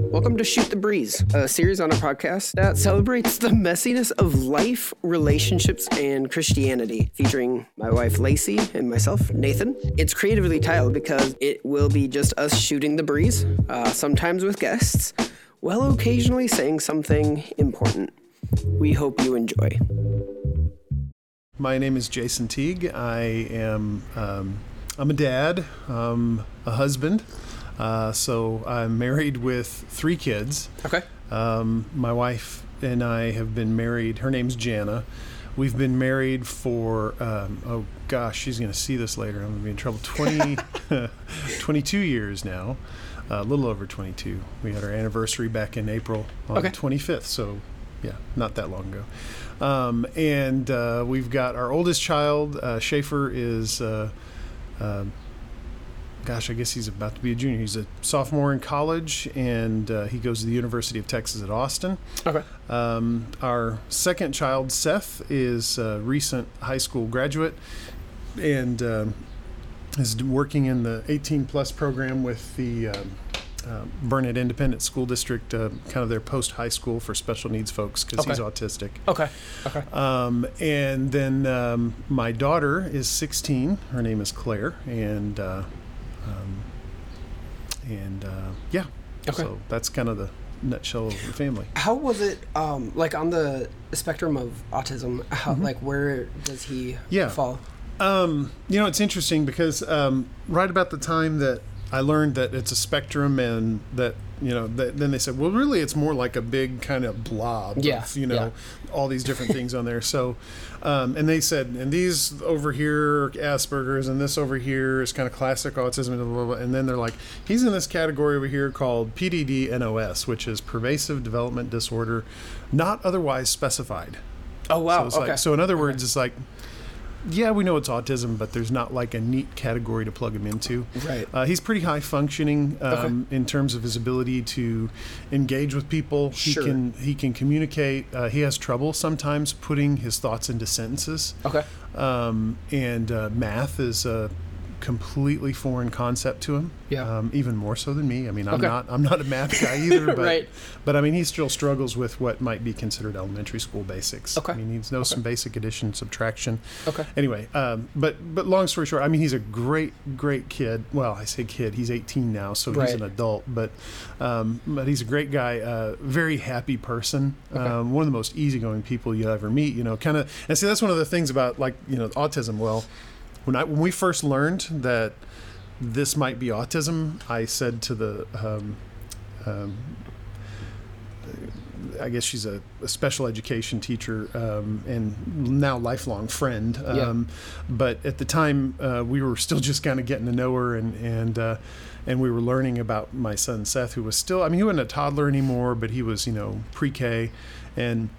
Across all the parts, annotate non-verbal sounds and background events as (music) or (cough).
Welcome to Shoot the Breeze, a series on a podcast that celebrates the messiness of life, relationships, and Christianity, featuring my wife Lacey and myself, Nathan. It's creatively titled because it will be just us shooting the breeze, uh, sometimes with guests, while occasionally saying something important. We hope you enjoy. My name is Jason Teague. I am um, I'm a dad, um, a husband. Uh, so I'm married with three kids. Okay. Um, my wife and I have been married. Her name's Jana. We've been married for um, oh gosh, she's going to see this later. I'm going to be in trouble. 20, (laughs) 22 years now. A little over 22. We had our anniversary back in April on Okay. the 25th. So yeah, not that long ago. Um, and uh, we've got our oldest child, uh, Schaefer, is, uh, uh, gosh, I guess he's about to be a junior. He's a sophomore in college, and uh, he goes to the University of Texas at Austin. Okay. Um, our second child, Seth, is a recent high school graduate and um, is working in the 18 plus program with the um, uh, Burnet Independent School District, uh, kind of their post high school for special needs folks because he's autistic. Okay. Okay. Um, and then um, my daughter is 16. Her name is Claire, and uh, um, and uh, yeah. Okay. So that's kind of the nutshell of the family. How was it, um, like on the spectrum of autism? How, Mm-hmm. like, where does he Yeah. fall? Um, you know, it's interesting because um, right about the time that I learned that it's a spectrum and that you know, that, then they said, well, really, it's more like a big kind of blob. Yeah, Of, you know, yeah. all these different things on there. So, um, and they said, and these over here are Asperger's, and this over here is kind of classic autism, and, blah, blah, and then they're like, he's in this category over here called PDD-NOS, which is pervasive development disorder, not otherwise specified. Oh wow. So, it's okay. like, so in other words, it's like, yeah, we know it's autism, but there's not like a neat category to plug him into. Right. Uh, he's pretty high functioning um, in terms of his ability to engage with people. He Sure. can he can communicate. Uh, he has trouble sometimes putting his thoughts into sentences. okay. Um, and uh, math is a completely foreign concept to him. Yeah. Um, even more so than me. I mean, I'm Okay. not I'm not a math guy (laughs) either. But, Right. But I mean, he still struggles with what might be considered elementary school basics. Okay. I mean, he knows some basic addition, subtraction. Okay. Anyway, um, but but long story short, I mean, he's a great great kid. Well, I say kid. He's 18 now, so Right. he's an adult. But um, but he's a great guy. Uh, very happy person. Okay. Um, one of the most easygoing people you'll ever meet. You know, kind of. And see, that's one of the things about like you know autism. Well, when I when we first learned that this might be autism, I said to the um, um, I guess she's a, a special education teacher um, and now lifelong friend. Yeah. Um, But at the time, uh, we were still just kind of getting to know her, and and uh, and we were learning about my son Seth, who was still. I mean, he wasn't a toddler anymore, but he was you know pre-K, and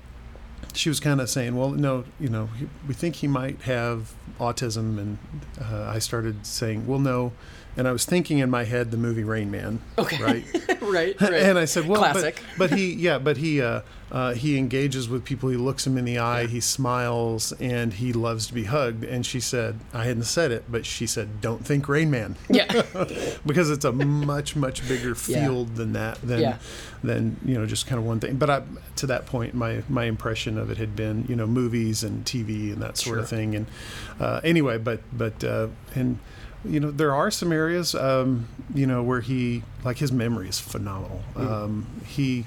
she was kind of saying, "Well, no, you know, we think he might have autism," and uh, I started saying, "Well, no." And I was thinking in my head the movie Rain Man, Okay. right? (laughs) right. (laughs) Right. and I said, "Well, Classic. but, but he, yeah, but he, uh, uh, he engages with people. He looks them in the eye. He smiles, and he loves to be hugged." And she said, "I hadn't said it, but she said, don't think Rain Man, yeah. (laughs) because it's a much, much bigger Yeah. field than that. Than, Yeah. than you know, just kind of one thing." But I, to that point, my my impression of it had been, you know, movies and TV and that sort of thing. And uh, anyway, but but uh, and you know there are some areas um, you know where he like his memory is phenomenal um, he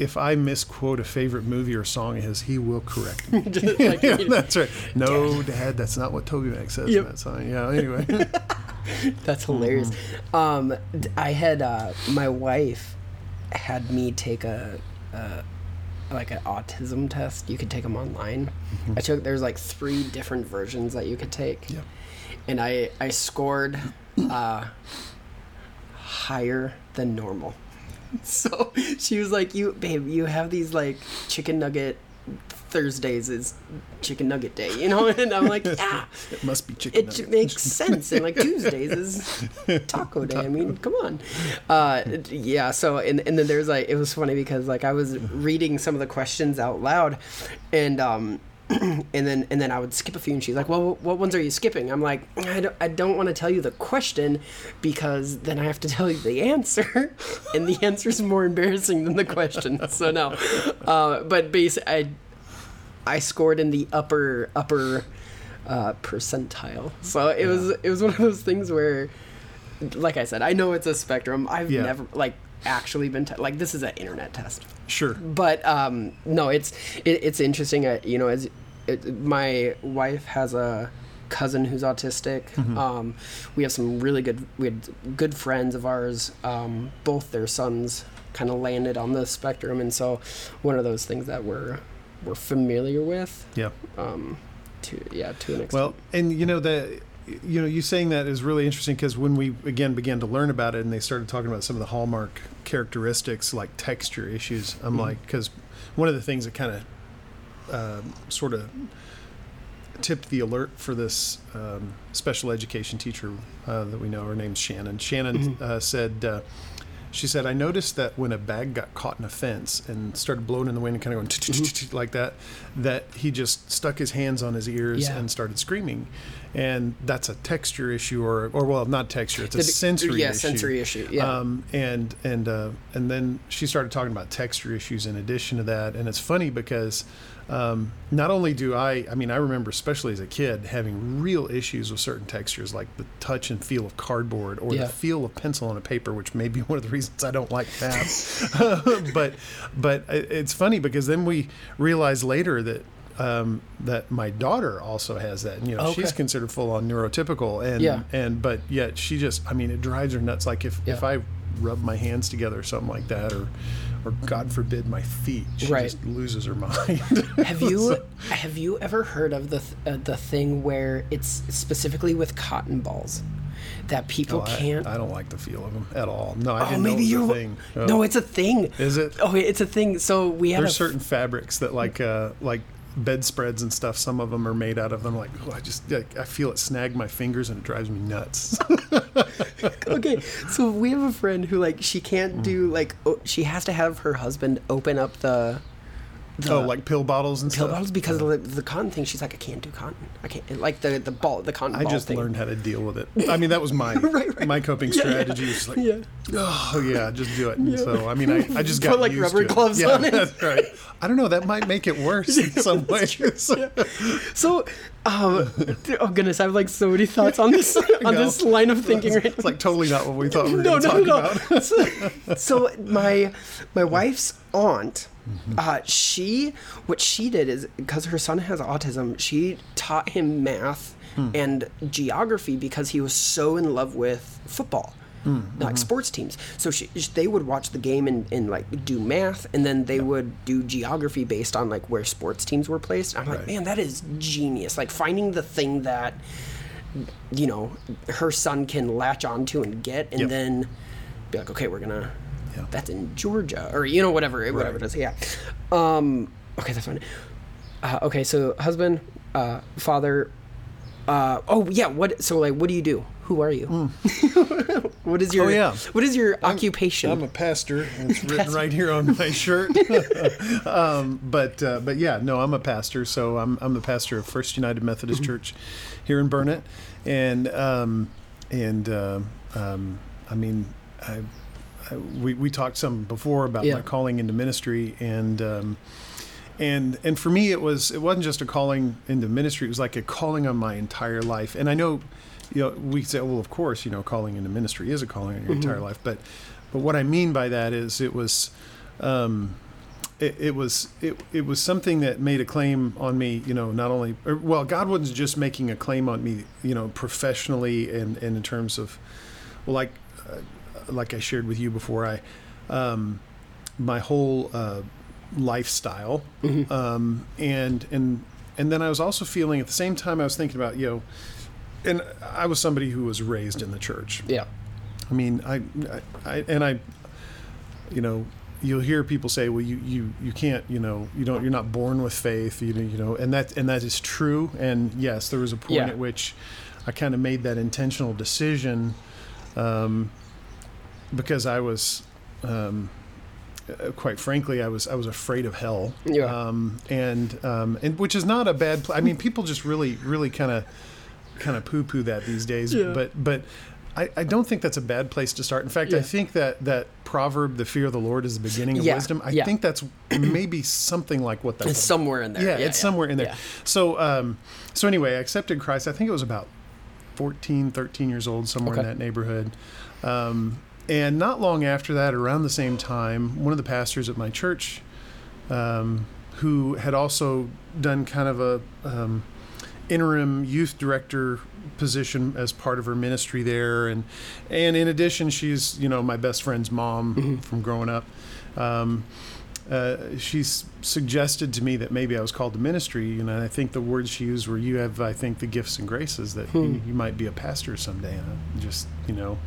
if i misquote a favorite movie or song of his he will correct me (laughs) like, yeah, (laughs) that's right (laughs) no dad that's not what TobyMac says Yep. in that song yeah anyway That's hilarious. Mm-hmm. Um, I had uh, my wife had me take a, a like an autism test. You could take them online. Mm-hmm. I took there's like three different versions that you could take, Yep. and I I scored uh, higher than normal. (laughs) So she was like, "You babe, you have these like chicken nugget." Thursdays is chicken nugget day, you know, and I'm like, yeah, (laughs) it must be chicken it nuggets. makes sense. And like Tuesdays is (laughs) taco day. I mean, come on. Uh, yeah. So and and then there's like it was funny because like I was reading some of the questions out loud, and um, (clears throat) and then and then I would skip a few, and she's like, "Well, what ones are you skipping?" I'm like, "I don't, I don't want to tell you the question because then I have to tell you the answer, (laughs) and the answer is more embarrassing than the question." (laughs) So no, uh, but basically, I I scored in the upper upper uh, percentile. So it was it was one of those things where, like I said, I know it's a spectrum. I've Yeah. never like actually been te- like this is an internet test Sure. but um, no, it's it, it's interesting. Uh, you know, as it, my wife has a cousin who's autistic. Um, we have some really good we had good friends of ours. Um, both their sons kind of landed on the spectrum, and so one of those things that we're we're familiar with. Yeah. Um, to yeah, to an extent. Well, and you know the you know you saying that is really interesting because when we again began to learn about it and they started talking about some of the hallmark characteristics like texture issues, I'm Mhm. like because one of the things that kind of um, sort of tipped the alert for this um, special education teacher uh, that we know. Her name's Shannon. Shannon Mhm. uh, said. Uh, she said, I noticed that when a bag got caught in a fence and started blowing in the wind and kind of going like that, that he just stuck his hands on his ears Yeah. and started screaming. And that's a texture issue, or, or well, not texture, it's a The- sensory yeah, issue. sensory issue. Yeah. Um, and and uh, and then she started talking about texture issues in addition to that, and it's funny because um, not only do I, I mean, I remember especially as a kid having real issues with certain textures, like the touch and feel of cardboard or Yeah. the feel of pencil on a paper, which may be (laughs) one of the reasons I don't like that. (laughs) (laughs) but but it's funny because then we realize later that. Um, that my daughter also has that. And, you know, Okay. she's considered full on neurotypical, and Yeah. and but yet she just, I mean, it drives her nuts. Like if if I rub my hands together or something like that, or or God forbid my feet, she Right. just loses her mind. (laughs) Have you have you ever heard of the th- uh, the thing where it's specifically with cotton balls that people Oh, I- can't? I, don't like the feel of them at all. No, I oh, didn't maybe know it was you're. a thing. Oh. No, it's a thing. is it? Oh, it's a thing. So we had There's a certain fabrics that like uh like bedspreads and stuff. Some of them are made out of them. Like oh, I just like, I feel it snag my fingers and it drives me nuts. (laughs) okay, so we have a friend who like she can't Mm. do like o- she has to have her husband open up the. The oh, like pill bottles and pill stuff. bottles because of the, the cotton thing. She's like, I can't do cotton. I can't like the the ball the cotton I just thing. learned how to deal with it. (laughs) I mean, that was my (laughs) Right, right. my coping (laughs) Yeah, yeah. strategy. Was like, Yeah. oh yeah, just do it. And So I mean, I, I just got Put, like, rubber gloves yeah, on it. That's right. I don't know. That might make it worse in some ways. So, um, oh goodness, I have like so many thoughts on this on know. this line of thinking right It's like totally not what we thought we were no, no, no. about. so, so my my wife's aunt, Mm-hmm. uh, she what she did is because her son has autism, she taught him math Hmm. and geography because he was so in love with football. Hmm, Like mm-hmm. sports teams, so she, they would watch the game and, and like do math, and then they would do geography based on like where sports teams were placed. I'm like, man, that is genius! Like finding the thing that you know her son can latch onto and get and Yep. then be like okay we're gonna Yeah. that's in georgia or you know whatever whatever it is yeah um okay that's fine uh, okay so husband uh father uh oh yeah what so like what do you do who are you (laughs) what is your. Oh, yeah. what is your occupation I'm a pastor, and it's (laughs) written right here on my shirt. (laughs) um, but uh, but yeah, no, I'm a pastor. So I'm I'm the pastor of First United Methodist Mm-hmm. Church here in Burnet, and um, and uh, um, I mean, I, we we talked some before about Yeah. my calling into ministry, and um, and and for me, it was it wasn't just a calling into ministry; it was like a calling on my entire life. And I know, you know, we say, well, of course, you know, calling into ministry is a calling on your entire life, but but what I mean by that is it was. Um, it, it was it, it was something that made a claim on me you know not only or, well god wasn't just making a claim on me you know professionally and, and in terms of well like uh, like i shared with you before i um, my whole uh, lifestyle um, and and and then i was also feeling at the same time i was thinking about you know and i was somebody who was raised in the church yeah I mean, I, I, I and I, you know, you'll hear people say, "Well, you, you, you can't, you know, you don't, you're not born with faith," you know, you know, and that and that is true. And yes, there was a point Yeah. at which I kind of made that intentional decision, um, because I was, um, uh, quite frankly, I was I was afraid of hell. Yeah. Um, and um, and which is not a bad. Pl- I mean, people just really really kind of kind of poo poo that these days. Yeah. But but. I, I don't think that's a bad place to start. In fact, I think that that proverb, "The fear of the Lord is the beginning of Yeah, wisdom." I yeah. think that's maybe something like what that's It's somewhere in there. yeah, it's somewhere in there. Yeah. So, um, so anyway, I accepted Christ. I think it was about 14, 13 years old, somewhere in that neighborhood. Um, and not long after that, around the same time, one of the pastors at my church, um, who had also done kind of a um, interim youth director position as part of her ministry there, and and in addition, she's you know my best friend's mom from growing up. Um, uh, she's suggested to me that maybe I was called to ministry, and I think the words she used were, "You have, I think, the gifts and graces that you, you might be a pastor someday." And I just, you know,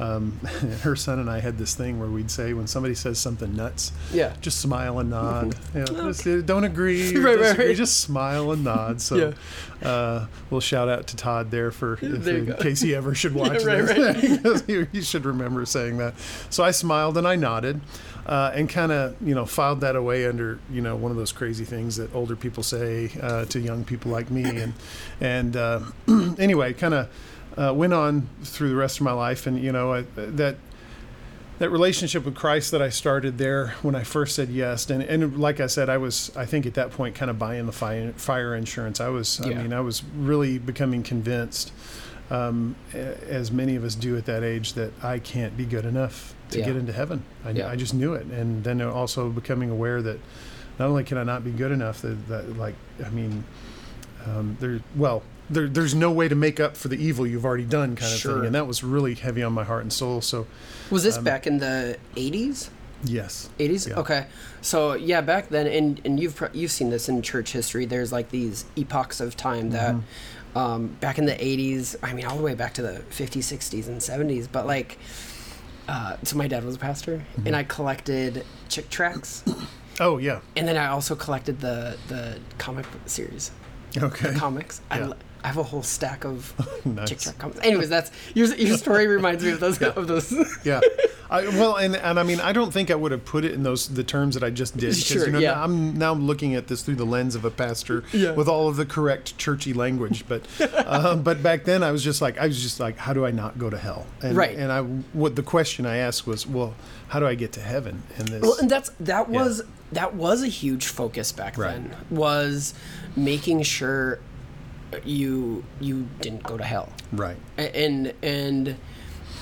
um, (laughs) her son and I had this thing where we'd say when somebody says something nuts, Yeah. just smile and nod. (laughs) Yeah, just, uh, don't agree, (laughs) Right, right, right. just smile and nod. So, uh, we'll shout out to Todd there for if, There in go. case he ever should watch Right, this. He, he should remember saying that. So I smiled and I nodded. Uh, and kind of, you know, filed that away under, you know, one of those crazy things that older people say uh, to young people like me, and and uh, (clears throat) anyway, kind of uh, went on through the rest of my life, and you know, I, that that relationship with Christ that I started there when I first said yes, and and like I said, I was I think at that point kind of buying the fire, fire insurance. I was I mean I was really becoming convinced, um, as many of us do at that age, that I can't be good enough to Yeah. get into heaven. I, Yeah. I just knew it, and then also becoming aware that not only can I not be good enough, that, that like I mean, um, there well. There, there's no way to make up for the evil you've already done, kind of Sure. thing, and that was really heavy on my heart and soul. So, Was this Um, back in the 80s? yes, 80s Yeah. okay so yeah back then and and you've you've seen this in church history there's like these epochs of time that Mm-hmm. um, back in the 80s i mean all the way back to the 50s 60s and 70s but like uh, so my dad was a pastor Mm-hmm. and i collected Chick tracts (coughs) Oh yeah. and then i also collected the the comic series Okay. comics Yeah. l- I have a whole stack of (laughs) Nice. Chick tract comics anyways that's your, your story reminds me of those (laughs) of those Yeah. I, well, and and I mean, I don't think I would have put it in those the terms that I just did. Sure, You know, yeah. now I'm now looking at this through the lens of a pastor Yeah. with all of the correct churchy language. But (laughs) uh, but back then I was just like I was just like, how do I not go to hell? And, Right. And I what the question I asked was, well, how do I get to heaven? And this. Well, and that's that Yeah. was that was a huge focus back Right. then. Was making sure you you didn't go to hell, right. And and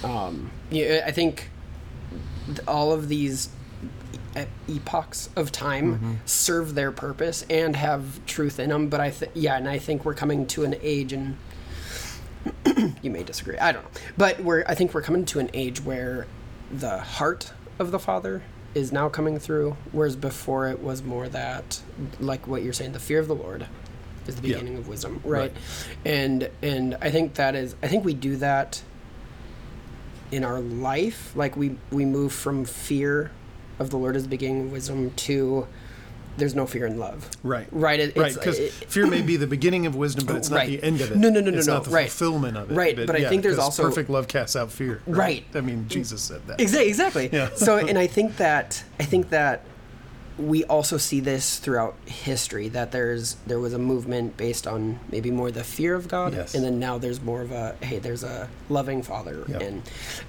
um, yeah, I think all of these epochs of time Mm-hmm. serve their purpose and have truth in them. But I think yeah, and I think we're coming to an age and. (clears throat) you may disagree. I don't know, but we're. I think we're coming to an age where the heart of the father is now coming through, whereas before it was more that, like what you're saying, the fear of the Lord is the Yeah. beginning of wisdom, right? Right. And and I think that is. I think we do that in our life. Like we we move from fear of the Lord as the beginning of wisdom to there's no fear in love. Right. Right. It, Right, because it- fear may be (clears throat) the beginning of wisdom, but it's not Right. the end of it. No, no, no, no, it's no, not the right. fulfillment of it. Right, but I think there's also- perfect love casts out fear. Right. I mean, Jesus said that. Exa- exactly. (laughs) Yeah. so, and I think that I think that we also see this throughout history that there's there was a movement based on maybe more the fear of God, Yes. and then now there's more of a hey, there's a loving Father. Yep. And,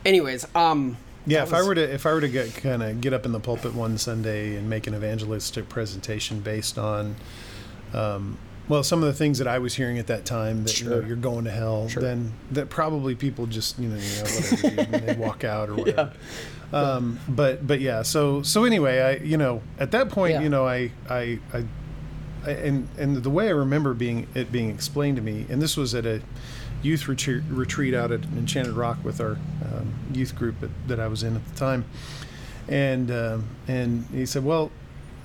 anyways, um, Yeah, if I were to if I were to get kind of get up in the pulpit one Sunday and make an evangelistic presentation based on, um, well, some of the things that I was hearing at that time that you know Sure. you're going to hell, Sure. then that probably people just you know, you know whatever (laughs) they walk out or whatever. Um, but but yeah, so so anyway, I you know at that point Yeah. you know I I. I I- and and the way I remember being it being explained to me, and this was at a youth retreat, retreat out at Enchanted Rock with our um, youth group at, that I was in at the time, and um, and he said, well,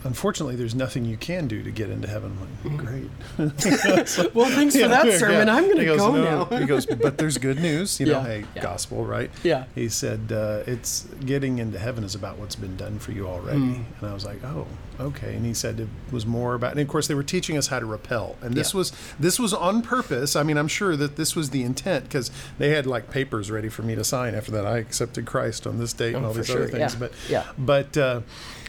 unfortunately, there's nothing you can do to get into heaven. I'm like, great. (laughs) Well, thanks for that sermon. I'm going to go "No." now. he goes, but there's good news. You know, Yeah, hey, yeah. gospel, right? Yeah. He said, uh, it's getting into heaven is about what's been done for you already. Mm. And I was like, oh, okay. And he said it was more about, and of course, they were teaching us how to repel. And this Yeah. was this was on purpose. I mean, I'm sure that this was the intent because they had like papers ready for me to sign after that. I accepted Christ on this date and Oh, all these sure, other things. yeah, But yeah. but uh,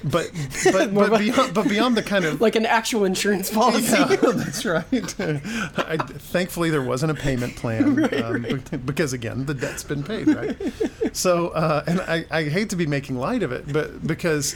but (laughs) but but beyond, but beyond the kind of (laughs) Like an actual insurance policy. yeah, (laughs) that's right. I, thankfully, there wasn't a payment plan um, be- because, again, the debt's been paid, right? So, uh, and I, I hate to be making light of it, but because.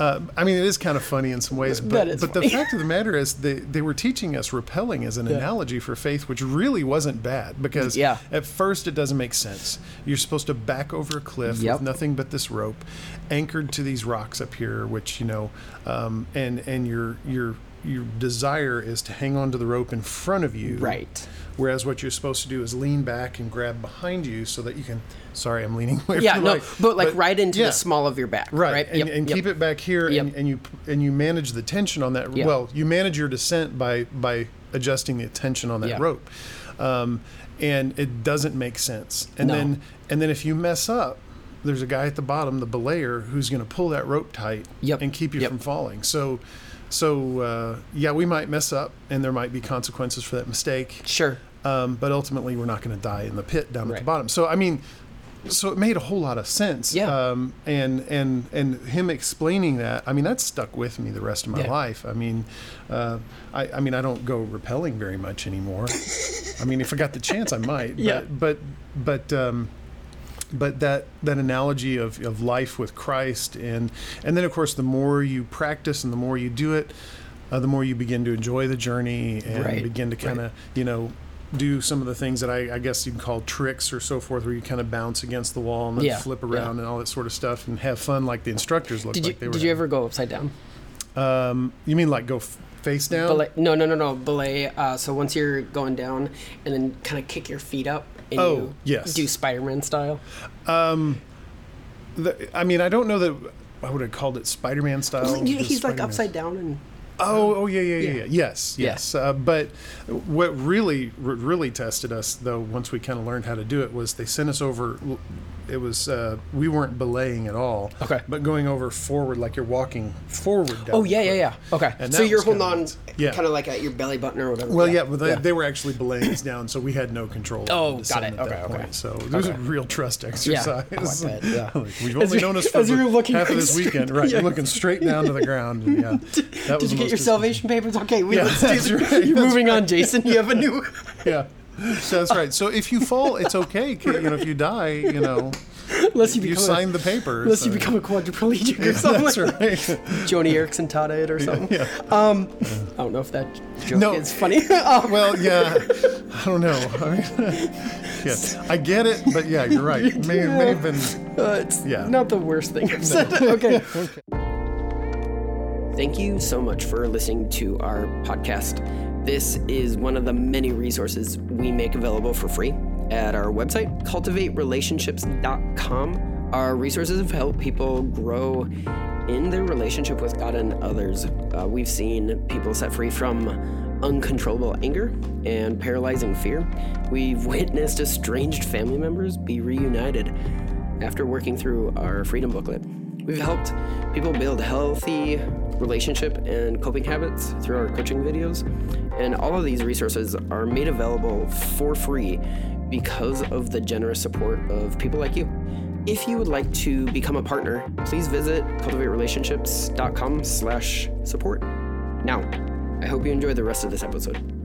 Uh, I mean, it is kind of funny in some ways, but, but the fact of the matter is, they, they were teaching us repelling as an analogy for faith, which really wasn't bad because Yeah. at first it doesn't make sense. You're supposed to back over a cliff Yep. with nothing but this rope, anchored to these rocks up here, which you know, um, and and your your your desire is to hang on to the rope in front of you, Right. Whereas what you're supposed to do is lean back and grab behind you so that you can. Sorry, I'm leaning away. Yeah, no, but like right into yeah. the small of your back. Right, Right. and, Yep, and yep. keep it back here, and, Yep. and you and you manage the tension on that. Well, you manage your descent by by adjusting the tension on that rope, um, and it doesn't make sense. And No. then and then if you mess up, there's a guy at the bottom, the belayer, who's going to pull that rope tight Yep. and keep you Yep. from falling. So. So uh, yeah, we might mess up, and there might be consequences for that mistake. Sure. Um, but ultimately, we're not going to die in the pit down at the bottom. So I mean, so it made a whole lot of sense. Yeah. Um, and and and him explaining that, I mean, that stuck with me the rest of my Yeah. life. I mean, uh, I, I mean, I don't go repelling very much anymore. I mean, if I got the chance, I (laughs) might. Yeah. But but but. Um, but that that analogy of, of life with Christ and and then of course the more you practice and the more you do it, uh, the more you begin to enjoy the journey and Right, begin to kind of you know do some of the things that I, I guess you'd call tricks or so forth, where you kind of bounce against the wall and then Yeah, flip yeah. around and all that sort of stuff and have fun like the instructors looked Did you like they were. did you ever go upside down? Um, you mean like go f- face down? Belay, no, no, no, no. Belay. Uh, so once you're going down, and then kind of kick your feet up, and Oh, you yes. do Spider-Man style. The- I mean, I don't know that I would have called it Spider-Man style. Well, you know, he's like Spider-Man. upside down, and Oh, oh yeah, yeah, yeah, Yeah. Yes, Yeah. yes. Uh, but what really, really tested us, though, once we kind of learned how to do it, was they sent us over. It was uh, we weren't belaying at all. Okay. But going over forward, like you're walking forward. Down oh yeah, yeah, yeah. Okay, And so you're holding kinda on. Yeah. kind of like at your belly button or whatever. Well, yeah, but they, they were actually belaying us down, so we had no control. Oh, got it. At that Okay, okay. point. So it was a real trust Yeah. exercise. Oh, I bet, yeah. (laughs) Like, we've only you- known us for as you the were looking half of right this straight- weekend, right? yeah. You're looking straight down to the ground. and Yeah. (laughs) That Did the you get your salvation papers? Okay, we, yeah, let's do this. Right, you're moving on, Jason. You have a new. (laughs) Yeah. That's right. So if you fall, it's okay. You know, if you die, you know, (laughs) Unless you you become signed the papers. a, unless you become a quadriplegic or something. That's like right. (laughs) Joni Eareckson Tada or something. Yeah. Um, I don't know if that joke No. is funny. (laughs) um, Well, yeah. I don't know. I mean, yeah, I get it, but yeah, you're right. It may, may have been. uh, it's Yeah. not the worst thing I've said. okay. Thank you so much for listening to our podcast. This is one of the many resources we make available for free at our website, cultivaterelationships.com. Our resources have helped people grow in their relationship with God and others. Uh, we've seen people set free from uncontrollable anger and paralyzing fear. We've witnessed estranged family members be reunited after working through our freedom booklet. We've helped people build healthy relationship and coping habits through our coaching videos. And all of these resources are made available for free because of the generous support of people like you. If you would like to become a partner, please visit cultivaterelationships.com slash support. Now, I hope you enjoy the rest of this episode.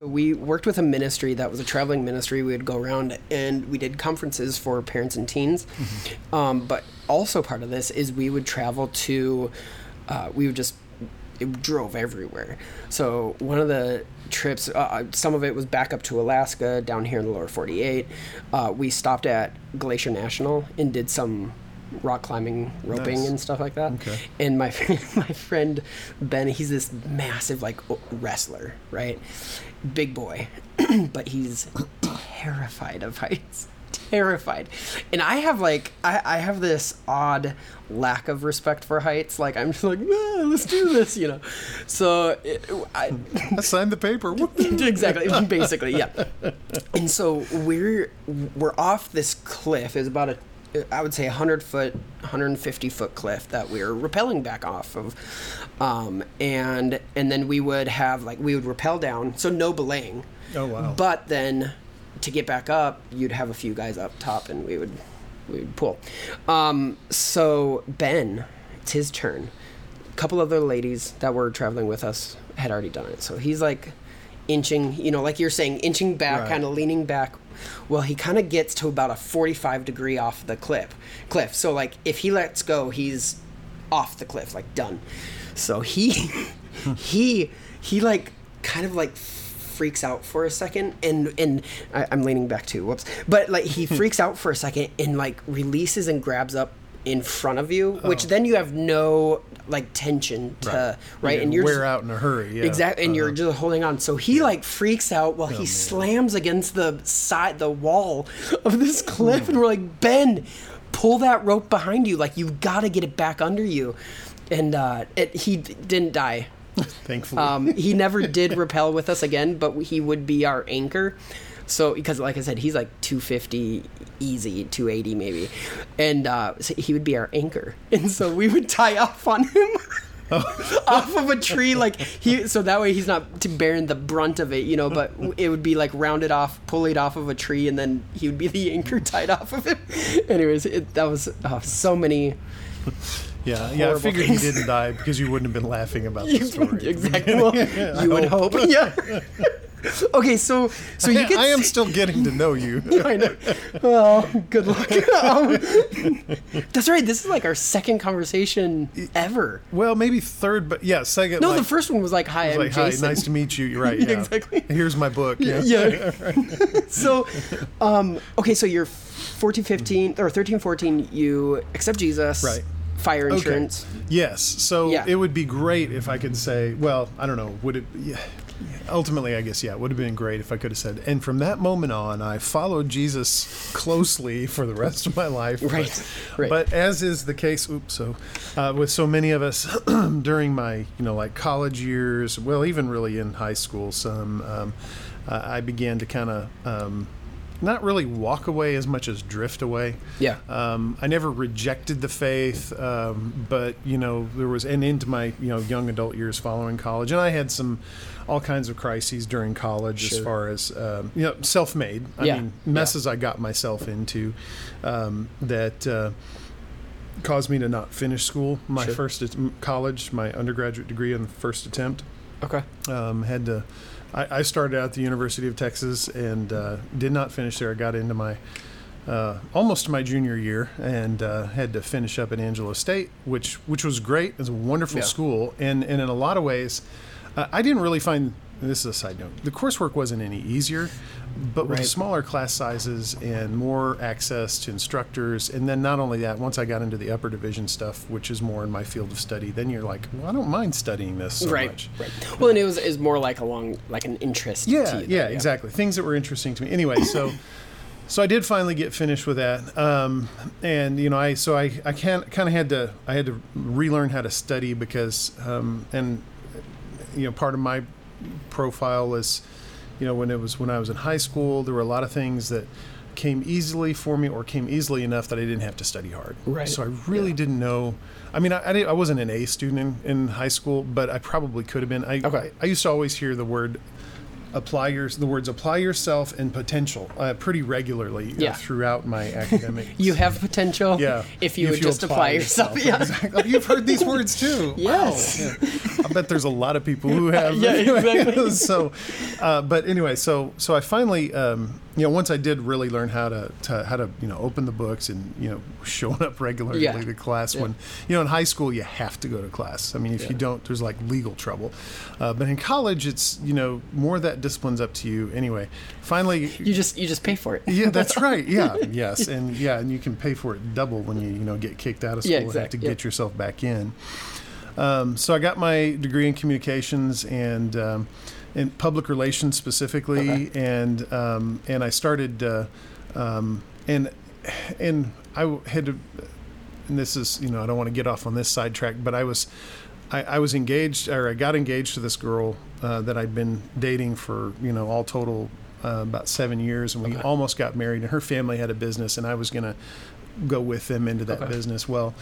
We worked with a ministry that was a traveling ministry. We would go around and we did conferences for parents and teens. Um, but also part of this is we would travel to, uh, we would just it drove everywhere. So one of the trips, uh, some of it was back up to Alaska, down here in the lower 48. Uh, we stopped at Glacier National and did some rock climbing, roping, Nice. and stuff like that. Okay. And my (laughs) my friend Ben, he's this massive like wrestler, right? Big boy, (clears throat) but he's terrified of heights. Terrified. And I have like I, I have this odd lack of respect for heights. Like I'm just like, ah, let's do this, you know. So it, I, (laughs) I signed the paper. (laughs) exactly, (laughs) basically, yeah. And so we're we're off this cliff. It's about a I would say 100 foot, 150 foot cliff that we were rappelling back off of, um, and and then we would have like we would rappel down, so no belaying. Oh wow! But then to get back up, you'd have a few guys up top, and we would we would pull. Um, so Ben, it's his turn. A couple other ladies that were traveling with us had already done it, so he's like inching, you know, like you're saying, inching back, Right. kind of leaning back. Well, he kind of gets to about a 45 degree off the cliff. Cliff. So like if he lets go, he's off the cliff, like done. So he (laughs) he he like kind of like freaks out for a second and and I, I'm leaning back too. Whoops. But like he (laughs) freaks out for a second and like releases and grabs up in front of you, which then you have no like tension to right, and you're wear just- out in a hurry. Yeah. Exactly, and you're Uh-huh. just holding on. So he like freaks out while he slams against the side, the wall (laughs) of this cliff, and we're like, Ben, pull that rope behind you. Like you've got to get it back under you. And uh, it, he didn't die. (laughs) Thankfully. Um, he never did rappel with us again, but he would be our anchor. So because like I said, he's like 250 easy, 280 maybe, and uh, so he would be our anchor, (laughs) and so we would tie off on him. (laughs) off of a tree like he so that way he's not bearing the brunt of it you know but it would be like rounded off pulleyed off of a tree and then he would be the anchor tied off of him anyways it, that was oh, so many yeah, yeah. I figured things. he didn't die because you wouldn't have been laughing about the (laughs) story. exactly (laughs) well, you would hope yeah (laughs) okay so so you get I am still getting to know you. I know. Well, good luck. Um, that's right. This is like our second conversation ever. well, maybe third, but yeah, second. No, like, the first one was like, "Hi, I'm like, hi, Jason." nice to meet you. You're right. Yeah. Exactly. Here's my book. Yeah. yeah. so, um, okay, so you're 14, 15, or 13, 14. You accept Jesus. Right. Fire Okay. insurance. Yes. So Yeah. it would be great if I could say, well, I don't know, would it yeah, ultimately I guess yeah, it would have been great if I could have said, and from that moment on I followed Jesus closely (laughs) for the rest of my life. Right, But, right. but as is the case, oops, so uh, with so many of us (clears throat) during my, you know, like college years, well, even really in high school, some um, uh, I began to kind of um, not really walk away as much as drift away. Yeah. Um, I never rejected the faith, um, but you know there was, an end to my you know young adult years following college, and I had some all kinds of crises during college as far as um, you know self-made. I Yeah, mean messes I got myself into um, that. Uh, caused me to not finish school my Sure. first college my undergraduate degree on the first attempt Okay. um, had to I, I started out at the university of texas and uh, did not finish there. I got into my uh, almost my junior year and uh, had to finish up at angelo state which which was great. It was a wonderful Yeah. school. And, and in a lot of ways uh, i didn't really find this is a side note the coursework wasn't any easier but with Right. smaller class sizes and more access to instructors and then not only that once i got into the upper division stuff which is more in my field of study then you're like well i don't mind studying this so right. much Right. Well, and it was is more like along like an interest. yeah, To you, yeah, though, exactly. Things that were interesting to me. Anyway, so (coughs) so I did finally get finished with that, um, and you know, I so I I kind of had to I had to relearn how to study because um, and you know part of my profile is you know when it was when I was in high school there were a lot of things that came easily for me or came easily enough that I didn't have to study hard. Right. So I really didn't know. I mean, I, I, I wasn't an A student in, in high school, but I probably could have been. I, Okay. I, I used to always hear the word apply your the words apply yourself and potential uh, pretty regularly uh, throughout my (laughs) academic. You have potential. yeah. If you would just apply, yourself. Yeah. Exactly. You've heard these words too. (laughs) Yes. Wow. Yeah. I bet there's a lot of people who have. (laughs) Yeah, exactly. (laughs) so, uh, but anyway, so so I finally, um, you know, once I did really learn how to, to how to you know open the books and you know (laughs) showing up regularly Yeah. to class Yeah. when you know in high school you have to go to class. I mean, if you don't, there's like legal trouble. Uh, but in college, it's you know more of that discipline's up to you. Anyway, finally, You just you just pay for it. yeah, that's right. Yeah, yes, and yeah, and you can pay for it double when you you know get kicked out of school Yeah, and have to exactly, get yourself back in. Um, so I got my degree in communications and um, in public relations specifically, Okay. and um, and I started. Uh, um, and and I had to, and this is you know I don't want to get off on this sidetrack, but I was I, I was engaged or I got engaged to this girl uh, that I'd been dating for you know all total uh, about seven years, and we almost got married. And her family had a business, and I was gonna go with them into that Okay. business. Well,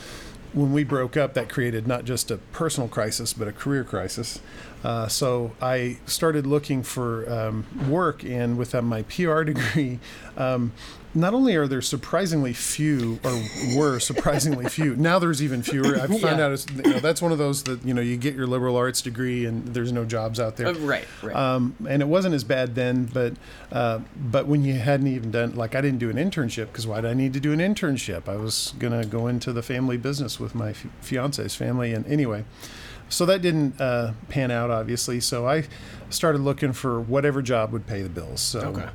when we broke up, that created not just a personal crisis, but a career crisis. Uh, so I started looking for um, work, and with uh, my PR (laughs) degree, um, not only are there surprisingly few, or were surprisingly few, (laughs) now there's even fewer. I found Yeah. out it's, you know, that's one of those that you know you get your liberal arts degree and there's no jobs out there. Uh, right, right. Um, and it wasn't as bad then, but uh, but when you hadn't even done like I didn't do an internship because why did I need to do an internship? I was gonna go into the family business with my f- fiance's family, and anyway, so that didn't uh, pan out obviously. So I started looking for whatever job would pay the bills. So okay.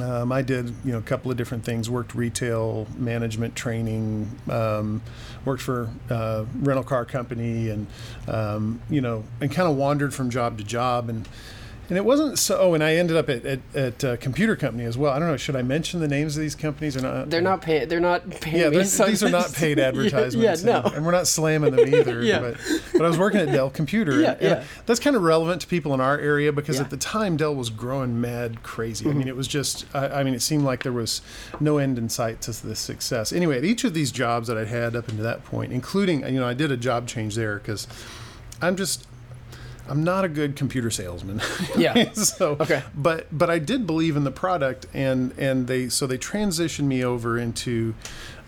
Um, I did, you know, a couple of different things. Worked retail, management training. Um, worked for uh, rental car company, and um, you know, and kind of wandered from job to job, and and it wasn't so. Oh, and I ended up at at, at a computer company as well. I don't know. Should I mention the names of these companies or not? They're not paying. They're not paying. Yeah, these are not paid (laughs) advertisements. Yeah, and, no. and we're not slamming them (laughs) either. Yeah. but, but I was working at Dell Computer. (laughs) Yeah, and, and yeah. That's kind of relevant to people in our area because Yeah. Mm-hmm. at the time Dell was growing mad crazy. I mean, it was just, I, I mean, it seemed like there was no end in sight to this success. Anyway, at each of these jobs that I'd had up until that point, including, you know, I did a job change there because I'm just, I'm not a good computer salesman. (laughs) Yeah. so Okay. but but I did believe in the product and and they so they transitioned me over into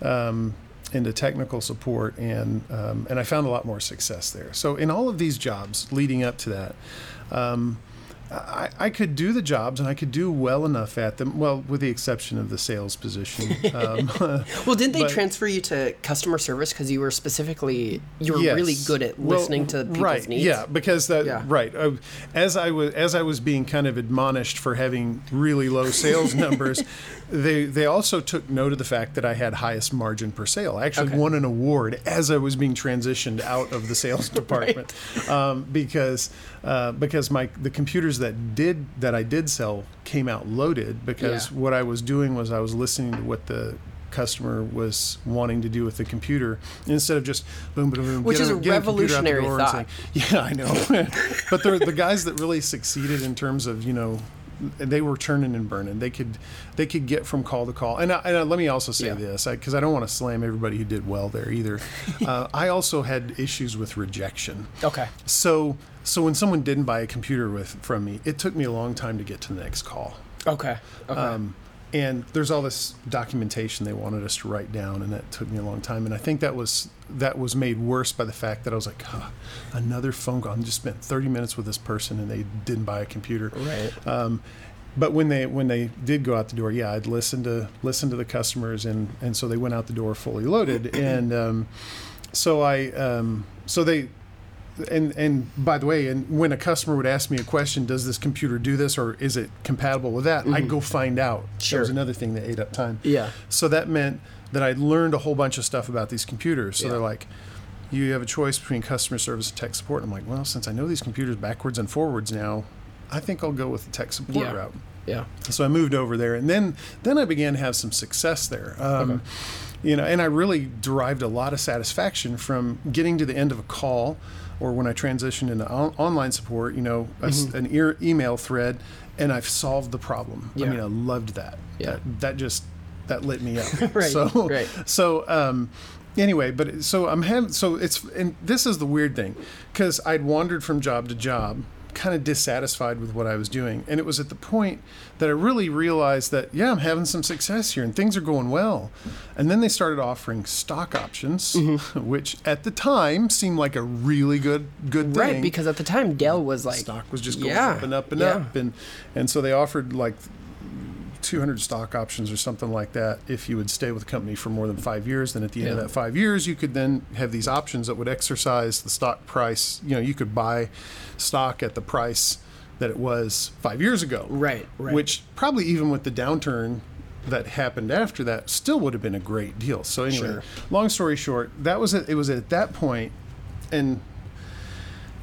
um, into technical support and um, and I found a lot more success there. So in all of these jobs leading up to that. Um, I, I could do the jobs and I could do well enough at them. Well, with the exception of the sales position. (laughs) Um, (laughs) Well, didn't they But- transfer you to customer service because you were specifically you were Yes. really good at Well, listening to people's right, needs? Yeah, because that Yeah. right. Uh, as I was as I was being kind of admonished for having really low sales (laughs) numbers, they they also took note of the fact that I had highest margin per sale. I actually Okay. won an award as I was being transitioned out of the sales department um, because uh, because my the computers that did that I did sell came out loaded because Yeah. what I was doing was I was listening to what the customer was wanting to do with the computer instead of just boom boom boom Which is a get computer out the revolutionary thought. say, (laughs) yeah, I know. (laughs) but the guys that really succeeded in terms of you know, they were churning and burning. They could they could get from call to call. And, I, and I- let me also say Yeah. this because I, don't want to slam everybody who did well there either. (laughs) uh, I also had issues with rejection. Okay. So so when someone didn't buy a computer with from me, it took me a long time to get to the next call. Okay. Okay. Um, and there's all this documentation they wanted us to write down, and that took me a long time. And I think that was that was made worse by the fact that I was like, "Huh, another phone call. I just spent 30 minutes with this person, and they didn't buy a computer. right. Um, but when they when they did go out the door, yeah, I'd listen to listen to the customers, and and so they went out the door fully loaded, (clears throat) and um, so I um, so they. And and by the way, and when a customer would ask me a question, does this computer do this or is it compatible with that? I'd go find out. That Sure. was another thing that ate up time. Yeah. So that meant that I learned a whole bunch of stuff about these computers. So Yeah. they're like, you have a choice between customer service and tech support. I'm like, well, since I know these computers backwards and forwards now, I think I'll go with the tech support Yeah. route. Yeah. So I moved over there, and then then I began to have some success there. Um, You know, and I really derived a lot of satisfaction from getting to the end of a call, or when I transitioned into on- online support. You know, a s an ear email thread, and I've solved the problem. Yeah. I mean, I loved that. Yeah. That, that just that lit me up. (laughs) Right, So right. so um, anyway, but so I'm having so it's and this is the weird thing because I'd wandered from job to job, kind of dissatisfied with what I was doing, and it was at the point that I really realized that yeah, I'm having some success here and things are going well, and then they started offering stock options, Mm-hmm. (laughs) which at the time seemed like a really good good thing. Right. Because at the time Dell was like stock was just going yeah, up and up and yeah. up, and and so they offered like 200 stock options or something like that if you would stay with the company for more than five years. Then at the end of that five years, you could then have these options that would exercise the stock price. You know, you could buy stock at the price that it was five years ago. Right, right. Which probably even with the downturn that happened after that still would have been a great deal. So anyway, Sure. long story short, that was it. It was at that point, and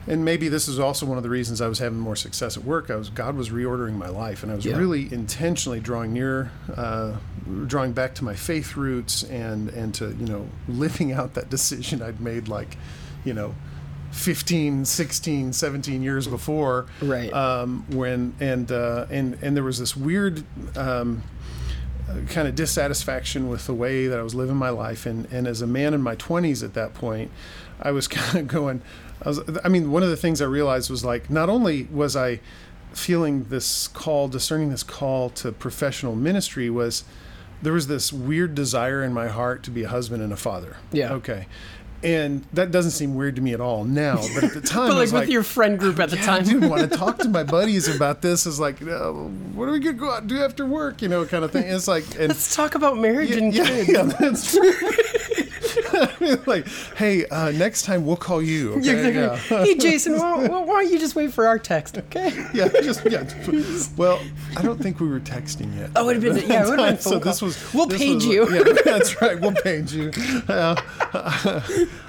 and maybe this is also one of the reasons I was having more success at work. I was God was reordering my life, and I was Yeah. really intentionally drawing near uh, drawing back to my faith roots and and to you know living out that decision I'd made like, you know. 15 16 17 years before Right. um, when and uh, and and there was this weird um, kind of dissatisfaction with the way that I was living my life. And, and as a man in my 20s at that point, I was (laughs) kind of going, I, was, I mean, one of the things I realized was like, not only was I feeling this call, discerning this call to professional ministry, was there was this weird desire in my heart to be a husband and a father. Yeah. Okay. And that doesn't seem weird to me at all now, but at the (laughs) time, But like with like, your friend group at the yeah, time. I didn't want to talk to my buddies about this. Is like, uh, what are we gonna go out and do after work? You know, kind of thing. It's like, and Let's talk about marriage and yeah, kids. yeah, that's true. (laughs) I (laughs) mean, like, hey, uh, next time we'll call you. Yeah, (laughs) Okay? exactly. Yeah. hey, Jason, why, why don't you just wait for our text, okay? (laughs) yeah, just yeah. Well, I don't think we were texting yet. Oh, it would've been- yeah, it would've been so phone this was We'll this page was- you. Yeah, that's right. We'll page you. Uh,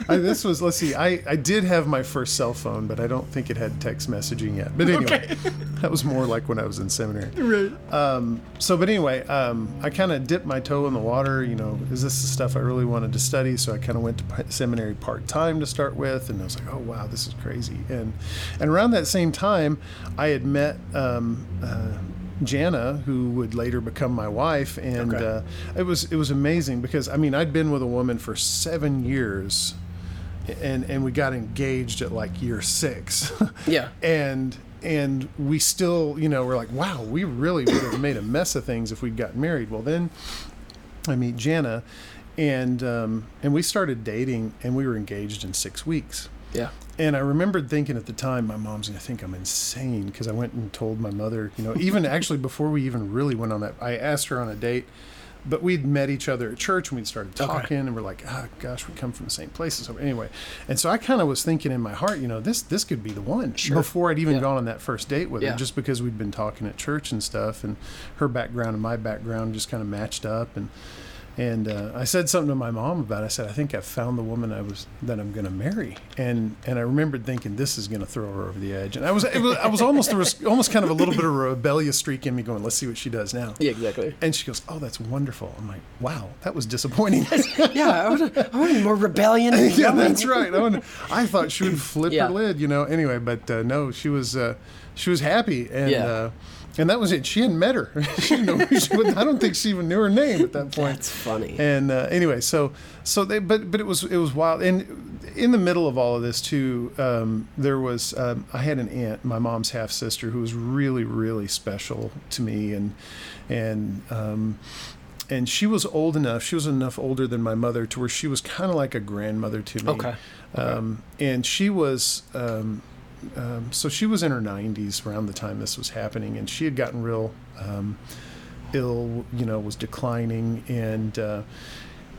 I, this was let's see. I I did have my first cell phone, but I don't think it had text messaging yet. But anyway, that was more like when I was in seminary. Right. Um, so, but anyway, um, I kind of dipped my toe in the water. You know, is this the stuff I really wanted to study? So I kind of went to seminary part time to start with, and I was like, oh wow, this is crazy. And and around that same time, I had met. Um, uh, Jana, who would later become my wife, and Okay. uh, it was it was amazing because I mean I'd been with a woman for seven years, and and we got engaged at like year six, (laughs) Yeah. and and we still you know we're like wow we really would have made a mess of things if we'd gotten married well then i meet jana and um, and we started dating and we were engaged in six weeks Yeah. and I remembered thinking at the time, my mom's gonna think I'm insane because I went and told my mother, you know, even (laughs) actually before we even really went on that, I asked her on a date, but we'd met each other at church and we'd started Okay. talking and we're like, ah, gosh, we come from the same places. So anyway, and so I kind of was thinking in my heart, you know, this this could be the one Sure. before I'd even Yeah. gone on that first date with Yeah. her, just because we'd been talking at church and stuff, and her background and my background just kind of matched up and. And uh, I said something to my mom about. it. I said, "I think I've found the woman I was that I'm going to marry." And and I remembered thinking, "This is going to throw her over the edge." And I was, it was I was almost there was almost kind of a little bit of a rebellious streak in me, going, "Let's see what she does now." Yeah, exactly. And she goes, "Oh, that's wonderful." I'm like, "Wow, that was disappointing." Yeah, I want, I want more rebellion. (laughs) yeah, that's right. I, wonder- I thought she would flip Yeah. her lid, you know. Anyway, but uh, no, she was uh, she was happy, and Yeah. And that was it. She hadn't met her. (laughs) she didn't know who she was. I don't think she even knew her name at that point. That's funny. And uh, anyway, so so they but but it was it was wild. And in the middle of all of this too, um, there was um, I had an aunt, my mom's half sister, who was really really special to me, and and. Um, and she was old enough. She was enough older than my mother to where she was kind of like a grandmother to me. Okay. Okay. Um, and she was, um, so she was in her 90s around the time this was happening, and she had gotten real um, ill. You know, was declining, and uh,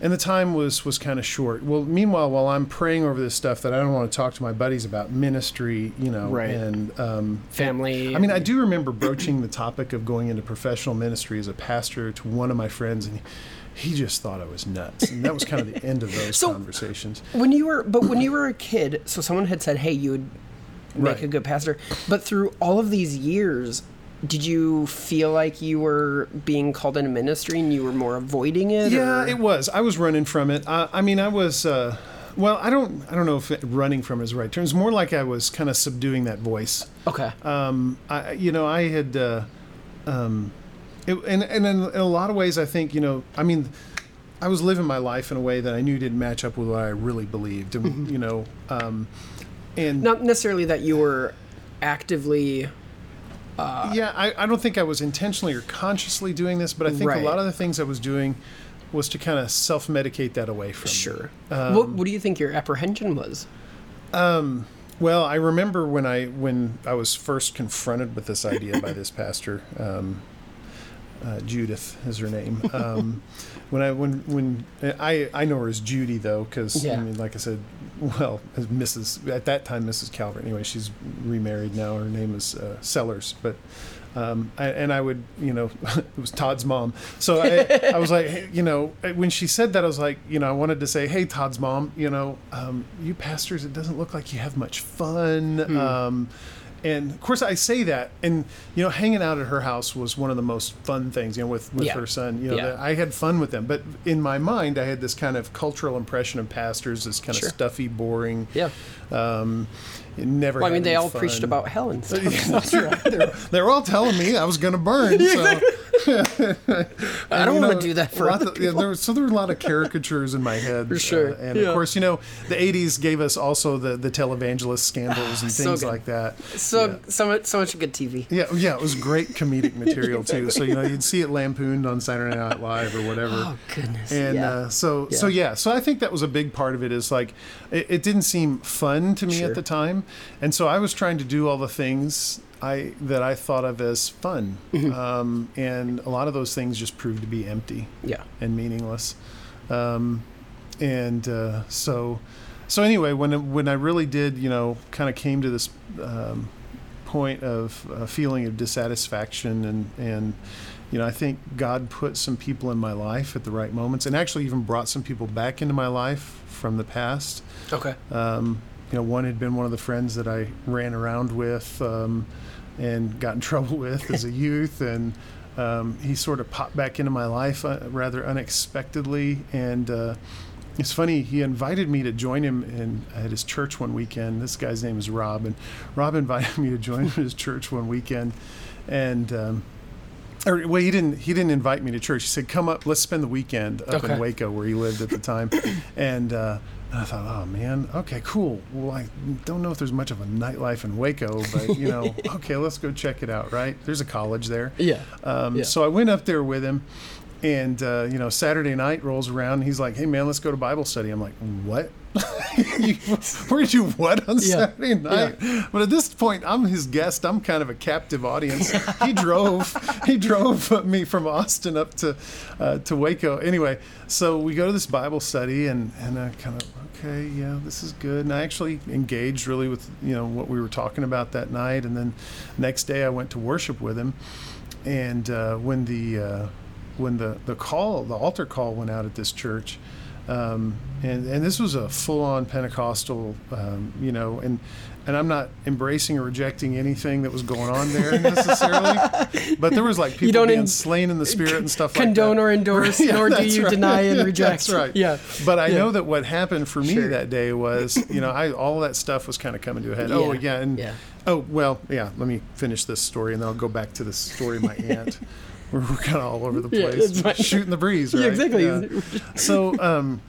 and the time was was kind of short. Well, meanwhile, while I'm praying over this stuff that I don't want to talk to my buddies about ministry, you know, Right. and um, Family. I mean, I do remember broaching the topic of going into professional ministry as a pastor to one of my friends, and he just thought I was nuts. And that was kind of the end of those (laughs) So- conversations. When you were, but when you were a kid, so someone had said, "Hey, you would make Right. a good pastor." But through all of these years, did you feel like you were being called into ministry and you were more avoiding it? Yeah, or- it was. I was running from it. I, I mean, I was. Uh, well, I don't. I don't know if running from is the right term. It's more like I was kind of subduing that voice. okay. um, I, you know, I had, uh, um, it, and, and in, in a lot of ways, I think, you know, I mean, I was living my life in a way that I knew didn't match up with what I really believed, and you know, um, and Not necessarily that you were actively. yeah, I, I don't think I was intentionally or consciously doing this, but I think Right. a lot of the things I was doing was to kind of self-medicate that away from. Sure. Um, what, what do you think your apprehension was? Well, I remember when I when I was first confronted with this idea by this (laughs) pastor, um, uh, Judith is her name. (laughs) When I when when I I know her as Judy though, because I mean, like I said, well, as Mrs. at that time Mrs. Calvert. Anyway, she's remarried now. Her name is uh, Sellers, but. Um, I, and I would, you know, (laughs) it was Todd's mom. So I, I was like, hey, (laughs) you know, when she said that, I was like, you know, I wanted to say, hey, Todd's mom, you know, um, you pastors, it doesn't look like you have much fun. Um, and of course I say that, and you know, hanging out at her house was one of the most fun things. You know, with with Yeah. her son. You know, Yeah. I had fun with them, but in my mind, I had this kind of cultural impression of pastors, this kind Sure. of stuffy, boring. Yeah. Um, never. Well, I mean, they all preached about hell and (laughs) stuff. That's right. They're, they're all telling me I was going to burn. (laughs) So. (laughs) I don't want to do that for other of- yeah, there was- so there were a lot of caricatures in my head. For sure, uh, and yeah. of course, you know, the 80s gave us also the, the televangelist scandals (sighs) and So things good. like that. So yeah. so much so much good TV. Yeah, yeah, it was great comedic material too. So you know, you'd see it lampooned on Saturday Night Live or whatever. Oh goodness. And uh, so, so yeah, so I think that was a big part of it. Is like, it, it didn't seem fun to me Sure. at the time, and so I was trying to do all the things I that I thought of as fun, Mm-hmm. um, and a lot of those things just proved to be empty yeah. and meaningless. Um, and uh, so, so anyway, when when I really did, you know, kind of came to this um, point of a feeling of dissatisfaction, and and you know, I think God put some people in my life at the right moments, and actually even brought some people back into my life from the past. Okay. Um, you know, one had been one of the friends that I ran around with um, and got in (laughs) trouble with as a youth, and um, he sort of popped back into my life uh, rather unexpectedly. And uh, it's funny, he invited me to join him in, at his church one weekend. This guy's name is Rob, and Rob (laughs) invited me to join him at his church one weekend, and. Or, well, he didn't. He didn't invite me to church. He said, "Come up. Let's spend the weekend up Okay. in Waco, where he lived at the time." (coughs) and uh, I thought, "Oh man, okay, cool. Well, I don't know if there's much of a nightlife in Waco, but you know, (laughs) okay, let's go check it out. Right? There's a college there. Yeah. Um, Yeah. So I went up there with him, and uh, you know, Saturday night rolls around. And he's like, "Hey man, let's go to Bible study." I'm like, "What? (laughs) Did you what on Yeah. Saturday night?" But at this point, I'm his guest. I'm kind of a captive audience. he (laughs) drove. He drove me from Austin up to uh, to Waco. Anyway, so we go to this Bible study, and and I kind of okay, yeah, this is good. And I actually engaged really with you know what we were talking about that night. And then next day, I went to worship with him, and uh, when the uh, when the the call, the altar call went out at this church. Um, and, and this was a full-on Pentecostal, um, you know, and and I'm not embracing or rejecting anything that was going on there necessarily, (laughs) but there was like people don't being en- slain in the spirit and stuff Condone like that. or endorse, (laughs) Yeah, nor do you right. deny and (laughs) Yeah, reject. That's right. Yeah. But I Yeah. know that what happened for me Sure. that day was, you know, I all that stuff was kind of coming to a head. Oh Yeah. and Yeah. oh well, yeah. Let me finish this story, and then I'll go back to the story of my aunt. We're, we're kind of all over the place, it's fine. shooting the breeze, right? Yeah, exactly. Yeah. (laughs) So, um,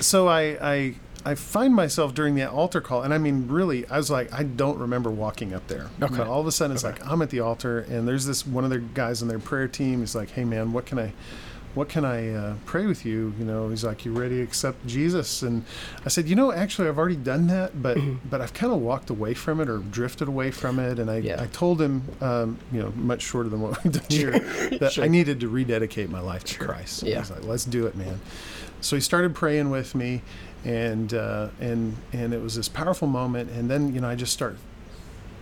so I, I, I find myself during that altar call, and I mean, really, I was like, I don't remember walking up there. Okay. But all of a sudden, it's like I'm at the altar, and there's this one of the guys on their prayer team. He's like, Hey, man, what can I? What can I uh, pray with you? You know, he's like, "You ready to accept Jesus?" And I said, "You know, actually, I've already done that, but but I've kind of walked away from it or drifted away from it." And I, Yeah. I told him, um, you know, much shorter than what we've done here, that Sure. I needed to rededicate my life to Christ. And Yeah. He's like, "Let's do it, man." So he started praying with me, and uh, and and it was this powerful moment. And then you know, I just start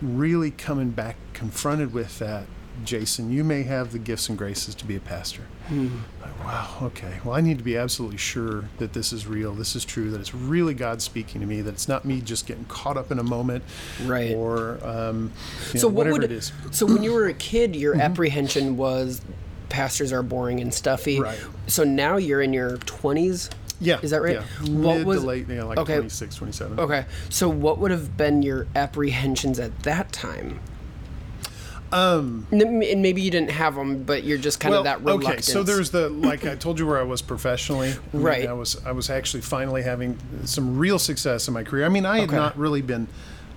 really coming back confronted with that. Jason, you may have the gifts and graces to be a pastor. Like, wow, okay. Well, I need to be absolutely sure that this is real, this is true, that it's really God speaking to me, that it's not me just getting caught up in a moment, Right. Or um, so know, what whatever would it is. Mm-hmm. so when you were a kid your apprehension was pastors are boring and stuffy Right. so now you're in your 20s Yeah, is that right Yeah. what Mid was to late, yeah, like okay. 26, 27. okay so what would have been your apprehensions at that time um and maybe you didn't have them but you're just kind of that reluctance Okay, so there's the like I told you where I was professionally. (laughs) I mean, Right. I was I was actually finally having some real success in my career. I mean, I had Okay. not really been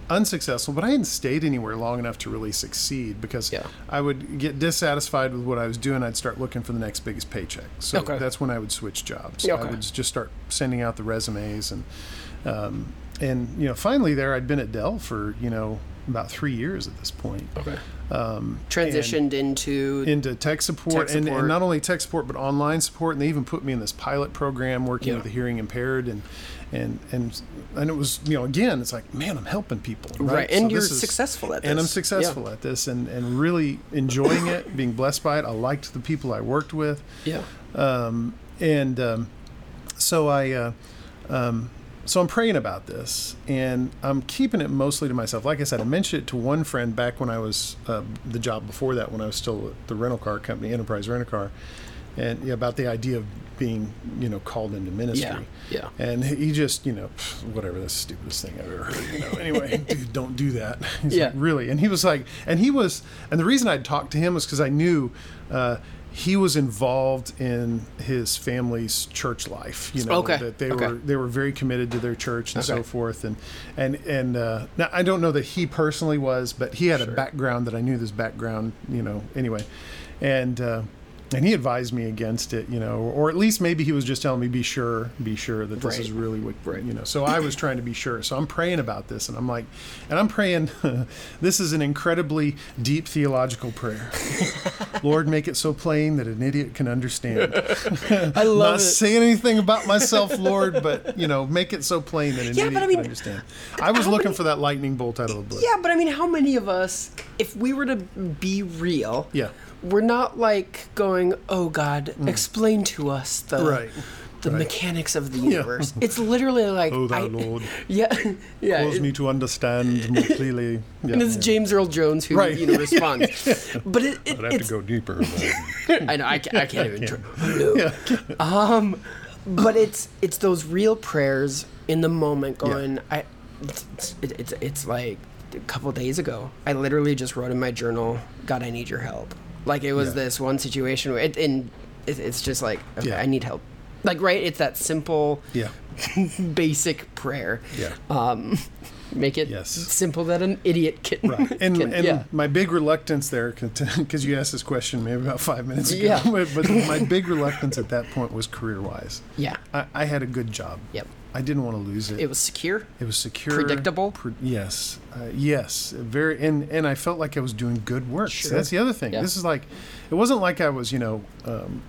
unsuccessful, but I hadn't stayed anywhere long enough to really succeed because Yeah. I would get dissatisfied with what I was doing. I'd start looking for the next biggest paycheck. So Okay. that's when I would switch jobs. Okay. I would just start sending out the resumes and um, and you know finally there I'd been at Dell for you know about three years at this point. okay Um, transitioned into into tech support, Tech And, support. and not only tech support but online support and they even put me in this pilot program working Yeah. with the hearing impaired and and and and it was you know again it's like man I'm helping people Right, So and you're is- successful at this and I'm successful Yeah. at this and and really enjoying it (coughs) being blessed by it I liked the people I worked with yeah um, and um, so I, uh, um, so I'm praying about this, and I'm keeping it mostly to myself. Like I said, I mentioned it to one friend back when I was uh, the job before that, when I was still at the rental car company, Enterprise Rent a Car, and yeah, about the idea of being, you know, called into ministry. Yeah, And he just, you know, whatever, the stupidest thing I've ever heard. You know, (laughs) anyway, dude, don't do that. He's Yeah. like, really? And he was like, and he was, and the reason I'd talked to him was because I knew uh, he was involved in his family's church life. You know, Okay. that they Okay. were they were very committed to their church and so forth. And and and uh, now I don't know that he personally was, but he had a background that I knew this background. You know, anyway, and. Uh, and he advised me against it, you know, or at least maybe he was just telling me, be sure, be sure that this Right. is really what, Right. you know. So I was trying to be sure. So I'm praying about this, and I'm like, and I'm praying. (laughs) this is an incredibly deep theological prayer. (laughs) Lord, make it so plain that an idiot can understand. (laughs) I love Not it. saying anything about myself, Lord, but you know, make it so plain that an Yeah, idiot but I mean, can understand. I was looking many- for that lightning bolt out of the blue. Yeah, but I mean, how many of us, if we were to be real, Yeah. We're not like going, "Oh God, explain to us the Mm. Right. the Right. mechanics of the universe." It's literally like, Oh, thou I- Lord, (laughs) yeah, yeah. cause it- me to understand more clearly. (laughs) Yeah, and it's yeah. James Earl Jones who Right. you know responds, (laughs) but it, it, I'd have it's to go deeper. but- I know I, ca- I can't even. try. No. yeah. Um, but it's it's those real prayers in the moment. Going, I, it's, it's it's it's like a couple days ago. I literally just wrote in my journal, "God, I need your help." Like it was Yeah. this one situation where, it, and it, it's just like, okay, Yeah. I need help. Like right, it's that simple, Yeah. (laughs) basic prayer. Yeah. Um, make it Yes. simple that an idiot can. Right. And, can- and yeah. my big reluctance there, because (laughs) you asked this question maybe about five minutes ago, Yeah. (laughs) but, my big reluctance at that point was career wise. Yeah. I, I had a good job. Yep. I didn't want to lose it. It was secure. It was secure, Predictable? pre- yes, uh, yes, very, and and I felt like I was doing good work. So that's the other thing. Yeah. This is like, it wasn't like I was, you know, um,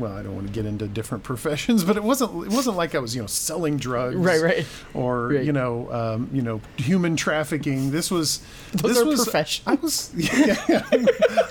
well, I don't want to get into different (laughs) professions, but it wasn't. It wasn't like I was, you know, selling drugs, Right, right. or Right. you know, um, you know, human trafficking. This was. (laughs) Those this are was, professions. I was, yeah, (laughs) yeah.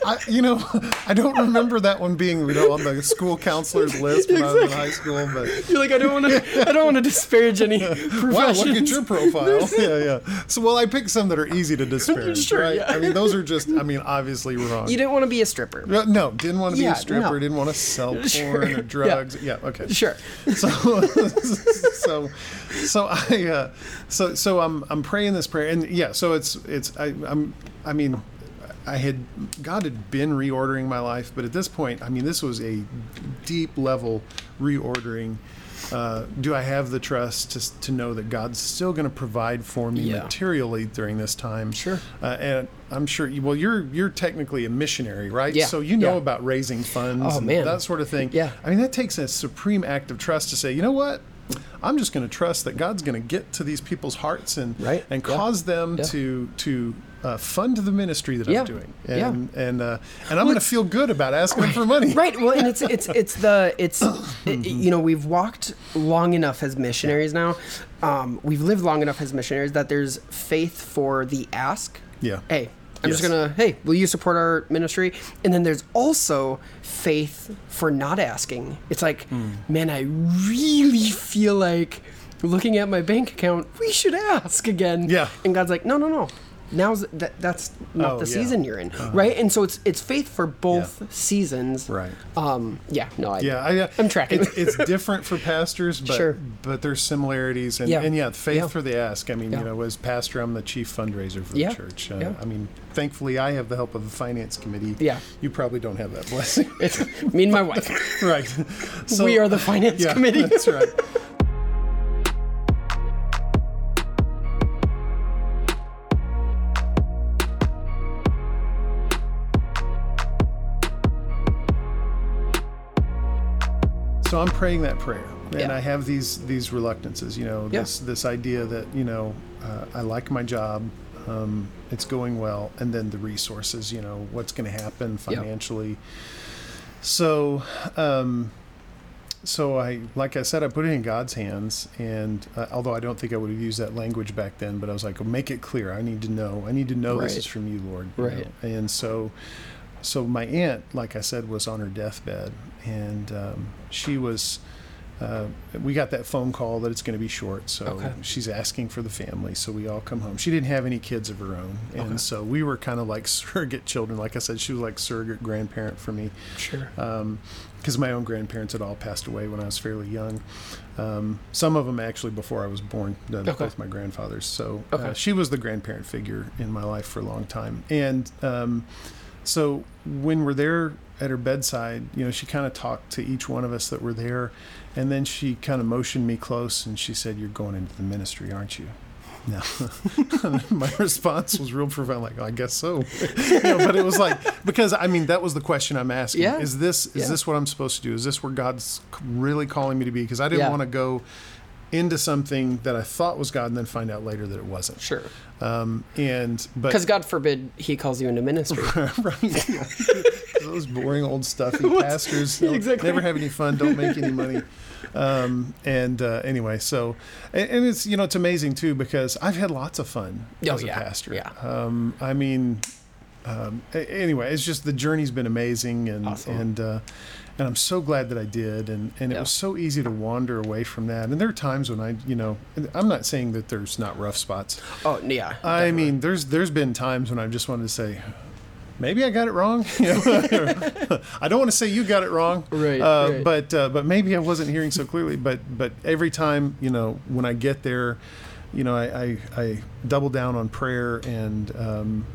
I, you know, I don't remember that one being, you know, on the school counselor's list when I was in high school, but. You're like, I don't want to. I don't want to disparage any professions. Wow, look at your profile. yeah, yeah. So, well, I picked some that are easy to disparage, Sure, right? yeah. I mean, those are just, I mean, obviously wrong. You didn't want to be a stripper. No, no, didn't want to be a stripper. no. Didn't want to sell porn Sure, or (laughs) yeah. drugs. Yeah, okay. Sure. (laughs) So, (laughs) so, so I, uh, so, so I'm, I'm praying this prayer, and yeah. So it's, it's, I, I'm, I mean, I had God had been reordering my life, but at this point, I mean, this was a deep level reordering. Uh, do I have the trust to, to know that God's still going to provide for me Yeah. materially during this time? Sure. Uh, and I'm sure. You, well, you're you're technically a missionary, right? Yeah, So you know yeah. about raising funds Oh, and man. that sort of thing. Yeah. I mean, that takes a supreme act of trust to say, you know what? I'm just going to trust that God's going to get to these people's hearts and Right. and Yeah. cause them Yeah. to to uh, fund the ministry that Yeah. I'm doing, Yeah. and and uh, and I'm going to feel good about asking them for money. (laughs) Right. Well, and it's it's it's the it's (coughs) it, you know we've walked long enough as missionaries now. Um, we've lived long enough as missionaries that there's faith for the ask. Yeah. Hey, I'm just gonna. Hey, will you support our ministry? And then there's also faith for not asking. It's like, Hmm. man, I really feel like looking at my bank account, we should ask again. Yeah. And God's like, no, no, no. Now's that, that's not Oh, the yeah. season you're in, right? And so it's it's faith for both Yeah. seasons, Right. Um, yeah, no, I, Yeah, I, uh, I'm tracking. It's, it's different for pastors, (laughs) but Sure. but there's similarities, and Yeah. and yeah, faith for the ask. I mean, you know, as pastor, I'm the chief fundraiser for the church. Uh. I mean, thankfully, I have the help of the finance committee. Yeah. you probably don't have that (laughs) blessing, it's me and my wife. (laughs) right? we are the finance committee. That's right. So I'm praying that prayer, and Yeah. I have these these reluctances. You know, Yeah. this this idea that you know uh, I like my job, um, it's going well, and then the resources. You know, what's going to happen Yeah. financially. So, um, so I, like I said, I put it in God's hands, and uh, although I don't think I would have used that language back then, but I was like, make it clear. I need to know. I need to know this is from you, Lord. you Right. know? And so, so my aunt, like I said, was on her deathbed, and um, she was. uh, we got that phone call that it's going to be short. So Okay. she's asking for the family. So we all come home. She didn't have any kids of her own. And Okay. so we were kind of like (laughs) surrogate children. Like I said, she was like surrogate grandparent for me Sure. because my own grandparents had all passed away when I was fairly young. Um, some of them actually before I was born, uh, Okay. both my grandfathers. So Okay. uh, she was the grandparent figure in my life for a long time. And um, so when we're there at her bedside, you know, she kind of talked to each one of us that were there. And then she kind of motioned me close and she said, You're going into the ministry, aren't you? No. (laughs) My response was real profound, like, I guess so. (laughs) you know, but it was like, because I mean, that was the question I'm asking. Yeah. Is this, is Yeah. this what I'm supposed to do? Is this where God's really calling me to be? Because I didn't Yeah. want to go into something that I thought was God and then find out later that it wasn't. Sure. Um, and, but, Because God forbid He calls you into ministry. (laughs) right. (laughs) Those boring old stuffy (laughs) pastors Exactly. never have any fun, don't make any money. Um, and uh, anyway, so and, and it's you know it's amazing too because I've had lots of fun Oh, as a yeah, pastor. yeah. Um, I mean, um, anyway, it's just the journey's been amazing and Awesome. and uh, and I'm so glad that I did and and it Yeah. was so easy to wander away from that. And there are times when I, you know, I'm not saying that there's not rough spots. Oh yeah. I definitely. mean, there's there's been times when I've just wanted to say, maybe I got it wrong. (laughs) (laughs) I don't want to say you got it wrong, Right, Uh, right. But uh, but maybe I wasn't hearing so clearly. But but every time you know when I get there, you know I I, I double down on prayer and. Um,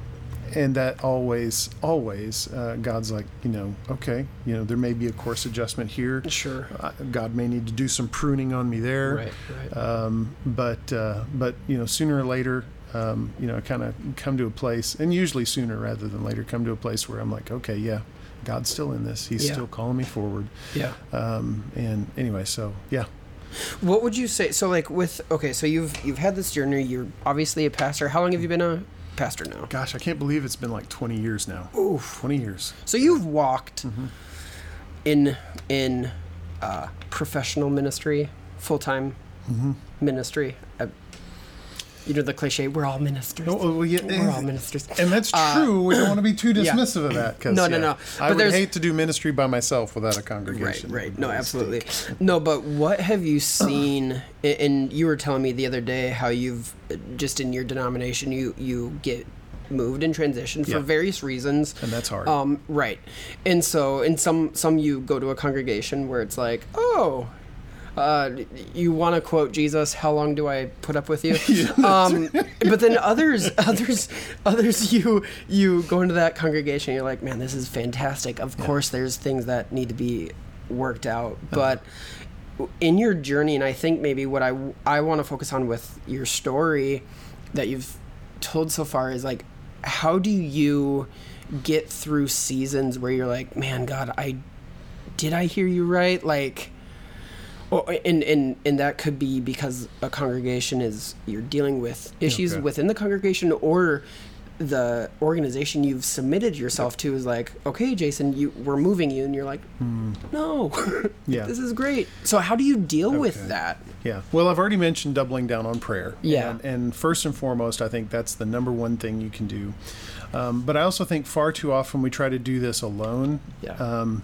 and that always, always, uh, God's like, you know, okay, you know, there may be a course adjustment here. Sure. Uh, God may need to do some pruning on me there. Right. Right. Um, but uh, but you know, sooner or later, um, you know, kind of come to a place, and usually sooner rather than later, come to a place where I'm like, okay, yeah, God's still in this. He's Yeah. still calling me forward. yeah. Um, and anyway, so yeah, What would you say? So like with okay, so you've you've had this journey. You're obviously a pastor. How long have you been a pastor now? gosh, I can't believe it's been like 20 years now. Oof. 20 years. So you've walked Mm-hmm. in in uh, professional ministry, full time Mm-hmm. ministry. Uh, you know the cliche: we're all ministers. Oh, well, yeah, we're all ministers. And that's Uh, true. we don't want to be too yeah. dismissive of that. 'cause, No, no, yeah, no. I would hate to do ministry by myself without a congregation. right. right No, absolutely. No, but what have you seen? And you were telling me the other day how you've just in your denomination you you get moved and transitioned for Yeah. various reasons. And that's hard. Um, right. And so, in some some you go to a congregation where it's like, oh. Uh, you want to quote Jesus? How long do I put up with you? (laughs) um, but then others, (laughs) others, others, you you go into that congregation. You're like, man, this is fantastic. Of course, there's things that need to be worked out, Uh-huh. but in your journey, and I think maybe what I I want to focus on with your story that you've told so far is like, how do you get through seasons where you're like, man, God, I did I hear you right? Like, or and and and that could be because a congregation is you're dealing with issues Okay. within the congregation or the organization you've submitted yourself to is like, okay, Jason, you we're moving you, and you're like, no, Hmm. (laughs) Yeah. this is great. So how do you deal with that? Yeah. Well, I've already mentioned doubling down on prayer. Yeah. And, and first and foremost, I think that's the number one thing you can do. Um, but I also think far too often we try to do this alone. Yeah. Um,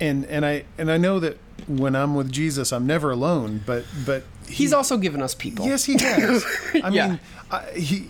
and and I and I know that when I'm with Jesus, I'm never alone. But but He's also given us people. Yes, he has. (laughs) I Yeah. mean, I, he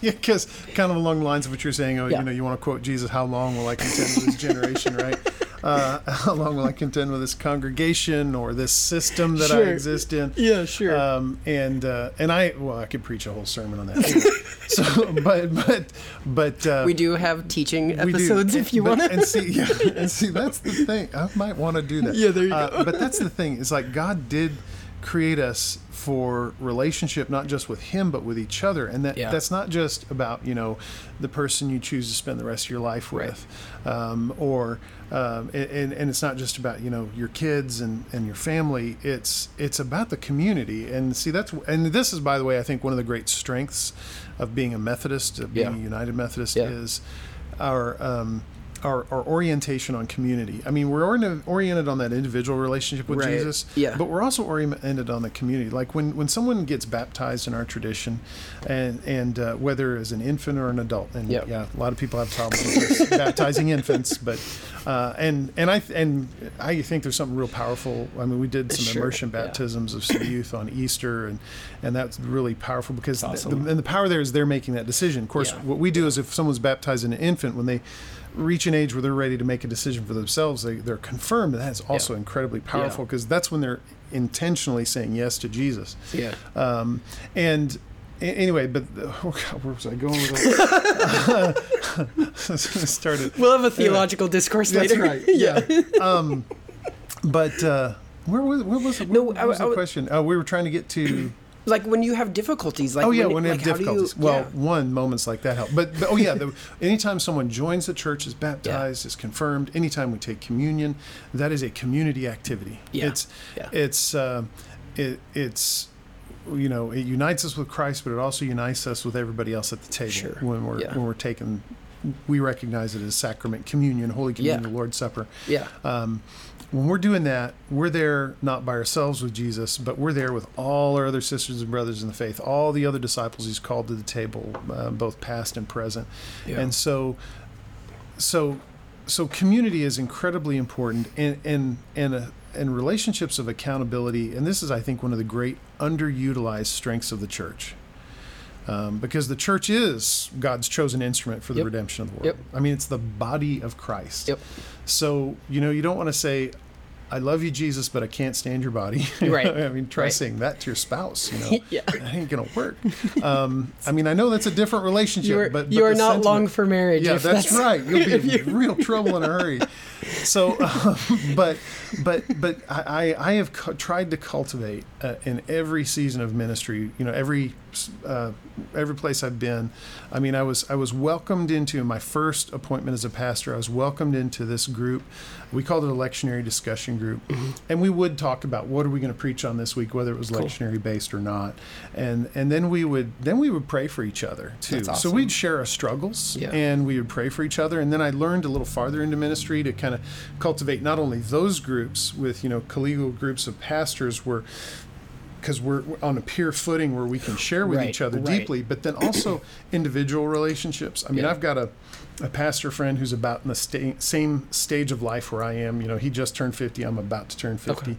(laughs) because kind of along the lines of what you're saying. Oh, Yeah. you know, you want to quote Jesus: "How long will I contend with this generation?" Right? Uh, (laughs) how long will I contend with this congregation or this system that Sure. I exist in? Yeah, sure. Um, and uh, and I well, I could preach a whole sermon on that. (laughs) so, but but but uh, we do have teaching we do. episodes if you want to. And see, yeah, (laughs) and see, that's the thing. I might want to do that. Yeah, there you Uh, go. But that's the thing. Is like God did create us for relationship, not just with Him, but with each other. And that Yeah. that's not just about you know the person you choose to spend the rest of your life Right. with, um, or um, and and it's not just about you know your kids and and your family. It's it's about the community. And see, that's and this is by the way, I think one of the great strengths of being a Methodist, of being Yeah. a United Methodist, Yeah. is our um, our, our orientation on community. I mean, we're orient- oriented on that individual relationship with Right. Jesus, Yeah. but we're also oriented on the community. Like when, when someone gets baptized in our tradition, and and uh, whether as an infant or an adult, and Yep. yeah, a lot of people have problems with (laughs) baptizing infants, but Uh, and and I and I think there's something real powerful. I mean, we did some Sure, immersion yeah. baptisms of some youth on Easter, and and that's really powerful because That's the, awesome. and the power there is they're making that decision. Of course, Yeah. what we do is if someone's baptized an infant when they reach an age where they're ready to make a decision for themselves, they, they're confirmed. That's also incredibly powerful because that's when they're intentionally saying yes to Jesus. Yeah. Um, and anyway, but oh God, where was I going with that? (laughs) (laughs) started. We'll have a theological discourse That's later. right. Yeah. (laughs) um, but uh, where was what was, what, No, I- was I the was- question? Oh, we were trying to get to. (clears throat) Like when you have difficulties. Like oh yeah, when, when we like, have do you- difficulties. well, yeah. one moments like that help. But, but oh yeah, the, anytime someone joins the church, is baptized, is confirmed. Anytime we take communion, that is a community activity. Yeah. It's Yeah. it's uh, it, it's you know it unites us with Christ, but it also unites us with everybody else at the table Sure. when we're Yeah. when we're taking. We recognize it as sacrament, communion, Holy Communion, Yeah. the Lord's Supper. yeah. Um, when we're doing that, we're there not by ourselves with Jesus, but we're there with all our other sisters and brothers in the faith, all the other disciples He's called to the table, uh, both past and present. Yeah. And so, so, so community is incredibly important, and and and uh, and relationships of accountability. And this is, I think, one of the great underutilized strengths of the church. Um, because the church is God's chosen instrument for the Yep. redemption of the world. Yep. I mean, it's the body of Christ. Yep. So, you know, you don't want to say, I love you, Jesus, but I can't stand your body. (laughs) Right. I mean, try Right. saying that to your spouse. You (laughs) know, Yeah. that ain't gonna work. Um, I mean, I know that's a different relationship, You are, but, but you are not sentiment- long for marriage. Yeah, if that's, right. You'll (laughs) be in real trouble in a hurry. So, (laughs) um, but but but I I have cu- tried to cultivate uh, in every season of ministry. You know, every uh, every place I've been. I mean, I was I was welcomed into my first appointment as a pastor. I was welcomed into this group. We called it a lectionary discussion group, and we would talk about what are we going to preach on this week, whether it was Cool. lectionary based or not, and and then we would then we would pray for each other too. That's So we'd share our struggles Yeah. and we would pray for each other. And then I learned a little farther into ministry to kind of cultivate not only those groups with you know collegial groups of pastors where because we're on a peer footing where we can share with Right, each other right. deeply, but then also (clears throat) individual relationships. I mean, Yeah. I've got a, a pastor friend who's about in the sta- same stage of life where I am. You know, he just turned 50. I'm about to turn 50.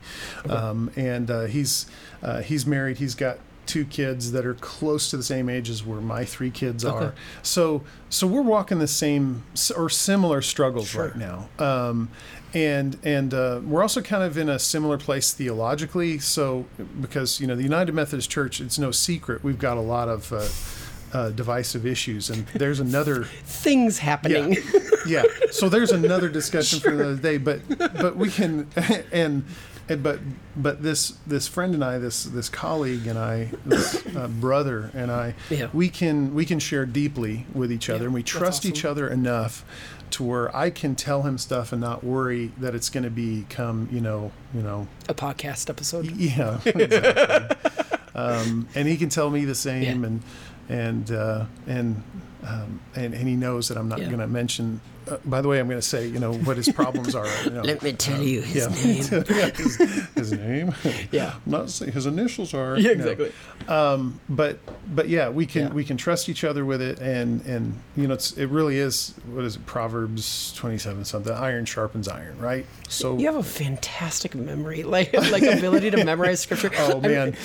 Um, and uh, he's, uh, he's married. He's got two kids that are close to the same age as where my three kids Okay. are. So, so we're walking the same or similar struggles Sure. right now. Um, and and uh, we're also kind of in a similar place theologically. So because you know the United Methodist Church, it's no secret we've got a lot of uh, uh, divisive issues, and there's another (laughs) Things happening. yeah. So there's another discussion for another day, but but we can (laughs) and. And, but but this this friend and I this this colleague and I this uh, (coughs) brother and I Yeah. we can we can share deeply with each other Yeah, and we trust each other enough to where I can tell him stuff and not worry that it's going to become you know you know A podcast episode. yeah (laughs) exactly. um, and he can tell me the same Yeah. and and uh, and, um, and and he knows that I'm not Yeah. going to mention. Uh, by the way, I'm going to say you know what his problems are. You know. (laughs) Let me tell you his yeah. name. (laughs) His, his name. (laughs) Yeah. Not say his initials are. Yeah, exactly. Um, but but yeah, we can Yeah. we can trust each other with it, and and you know it's it really is what is it Proverbs 27 something iron sharpens iron, right? So You have a fantastic memory, like like ability to memorize scripture. Oh man,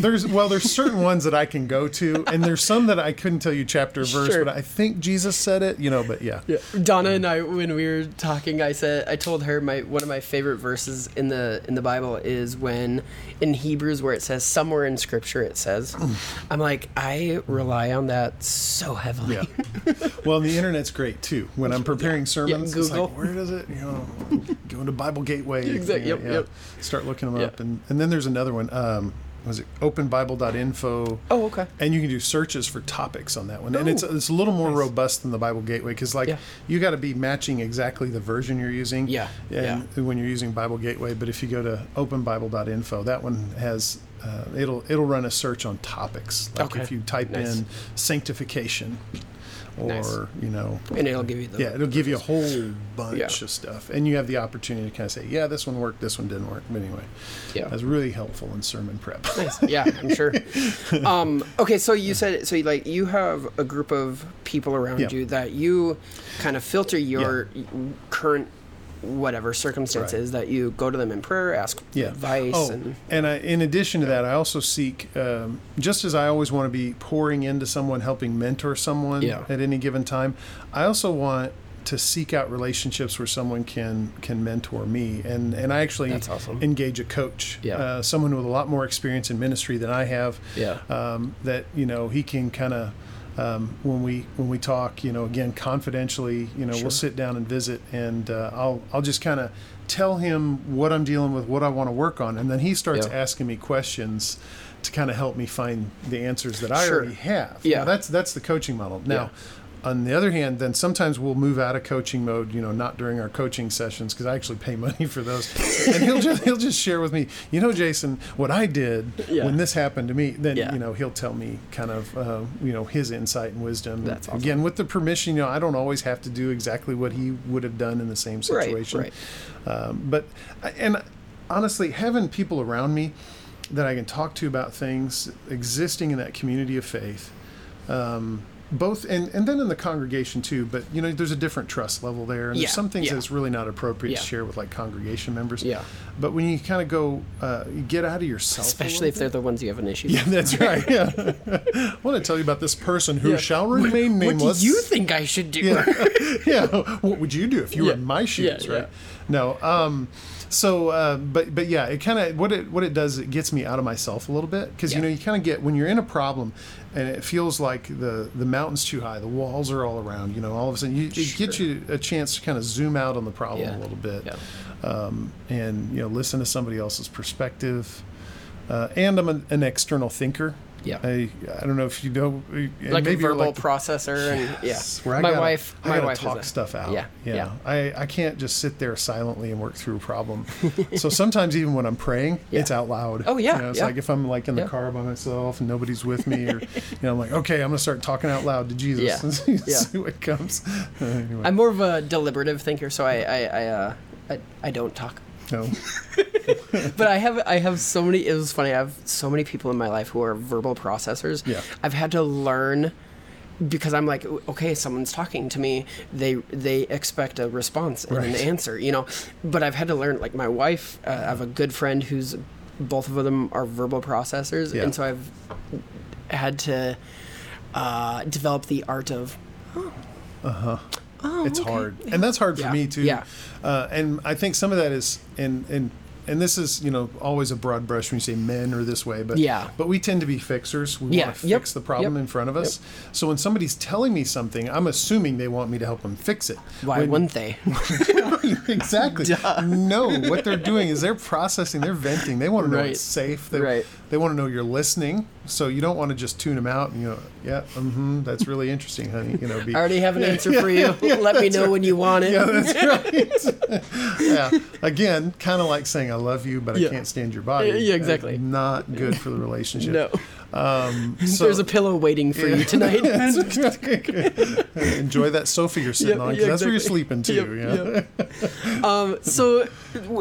there's well, there's certain ones that I can go to, and there's some that I couldn't tell you chapter or verse, Sure. but I think Jesus said it, you know. But yeah, Yeah. Donna and I, when we were talking, I said I told her my one of my favorite verses in the in the Bible is when in Hebrews where it says somewhere in Scripture it says, I'm like I rely on that so heavily. yeah. Well, the internet's great too. When I'm preparing sermons, it's Google. like, where does it? You know, go into Bible Gateway. (laughs) Exactly, yep, yep. Start looking them Yeah. up, and and then there's another one. Um, was it openbible.info? Oh, okay. And you can do searches for topics on that one, and it's it's a little more robust than the Bible Gateway because like Yeah. you got to be matching exactly the version you're using. Yeah, And when you're using Bible Gateway, but if you go to openbible.info, that one has uh, it'll it'll run a search on topics. Like Okay. if you type Nice. in sanctification, or Nice. you know. And it'll give you the Yeah, it'll give you a whole bunch Yeah. of stuff, and you have the opportunity to kind of say, "Yeah, this one worked, this one didn't work." But anyway, Yeah. that's really helpful in sermon prep. Nice. Yeah, I'm sure. (laughs) Um, okay, so you said so. Like you have a group of people around Yeah. you that you kind of filter your current whatever circumstances that you go to them in prayer, ask yeah. advice, Oh, and and I, in addition to that, I also seek, um, just as I always want to be pouring into someone, helping mentor someone Yeah. at any given time. I also want to seek out relationships where someone can can mentor me, and and I actually awesome. engage a coach, Yeah. uh, someone with a lot more experience in ministry than I have. Yeah. um, that you know he can kind of. Um, when we when we talk, you know, again confidentially, you know, Sure. we'll sit down and visit, and uh, I'll I'll just kind of tell him what I'm dealing with, what I want to work on, and then he starts Yeah. asking me questions to kind of help me find the answers that I Sure. already have. Yeah. Now, that's that's the coaching model. Now, Yeah. On the other hand, then sometimes we'll move out of coaching mode. You know, not during our coaching sessions because I actually pay money for those. and he'll just he'll just share with me, you know, Jason, what I did Yeah. when this happened to me. Then Yeah. you know he'll tell me kind of uh, you know his insight and wisdom. That's awesome. Again, with the permission, you know, I don't always have to do exactly what he would have done in the same Right, situation. right. Um, but and honestly, having people around me that I can talk to about things existing in that community of faith, um, both and and then in the congregation too. But you know, there's a different trust level there, and Yeah, there's some things yeah. that's really not appropriate Yeah. to share with like congregation members. Yeah. But when you kind of go, uh, you get out of yourself, especially if little they're the ones you have an issue Yeah, with. that's right. Yeah, I want to tell you about this person who shall remain What nameless. do you think I should do? yeah, (laughs) yeah. What would you do if you were in my shoes, right? No. Um, so, uh, but but yeah, it kind of what it what it does it gets me out of myself a little bit because you know you kind of get when you're in a problem and it feels like the the mountain's too high, the walls are all around. You know, all of a sudden you, it gets you a chance to kind of zoom out on the problem Yeah. a little bit, Yeah. um, and you know listen to somebody else's perspective. Uh, and I'm an, an external thinker. Yeah. I I don't know if you know, and like a maybe you're verbal like the- processor and yeah Yes, where I my gotta- wife I my gotta wife talk a, stuff out. yeah yeah, I, I can't just sit there silently and work through a problem. (laughs) so sometimes even when I'm praying, Yeah. it's out loud. Oh, yeah, You know, it's yeah. like if I'm like in the Yeah. car by myself and nobody's with me, or you know, I'm like, okay, I'm gonna start talking out loud to Jesus Yeah. (laughs) and see, Yeah. see what comes. (laughs) anyway, i'm more of a deliberative thinker so i i i, uh, I, I don't talk no. (laughs) but I have I have so many. It was funny. I have so many people in my life who are verbal processors. Yeah. I've had to learn because I'm like, okay, someone's talking to me. They they expect a response and an answer, you know. But I've had to learn. Like my wife, uh, I have a good friend who's both of them are verbal processors, Yeah. and so I've had to uh, develop the art of. Oh, it's okay. hard, and that's hard for Yeah, me too. yeah. Uh, and I think some of that is, and and and this is you know always a broad brush when you say men are this way, but Yeah. but we tend to be fixers. We Yeah, want to yep, fix the problem yep, in front of us. So when somebody's telling me something, I'm assuming they want me to help them fix it. Why When- wouldn't they? (laughs) exactly. (laughs) No, what they're doing is they're processing, they're venting. They want to know Right. it's safe. They, Right. They want to know you're listening. So you don't want to just tune them out and you know, yeah, mm-hmm, that's really interesting, honey. You know, be, (laughs) I already have an answer for you. Let me know when you want it. yeah, that's right. (laughs) yeah. Again, kind of like saying I love you, but Yeah. I can't stand your body. Yeah, exactly. Not good for the relationship. No. Um, (laughs) so, There's a pillow waiting for you tonight. Enjoy that sofa you're sitting Yeah, on yeah, because that's where you're sleeping too. Yep, yeah. um, so,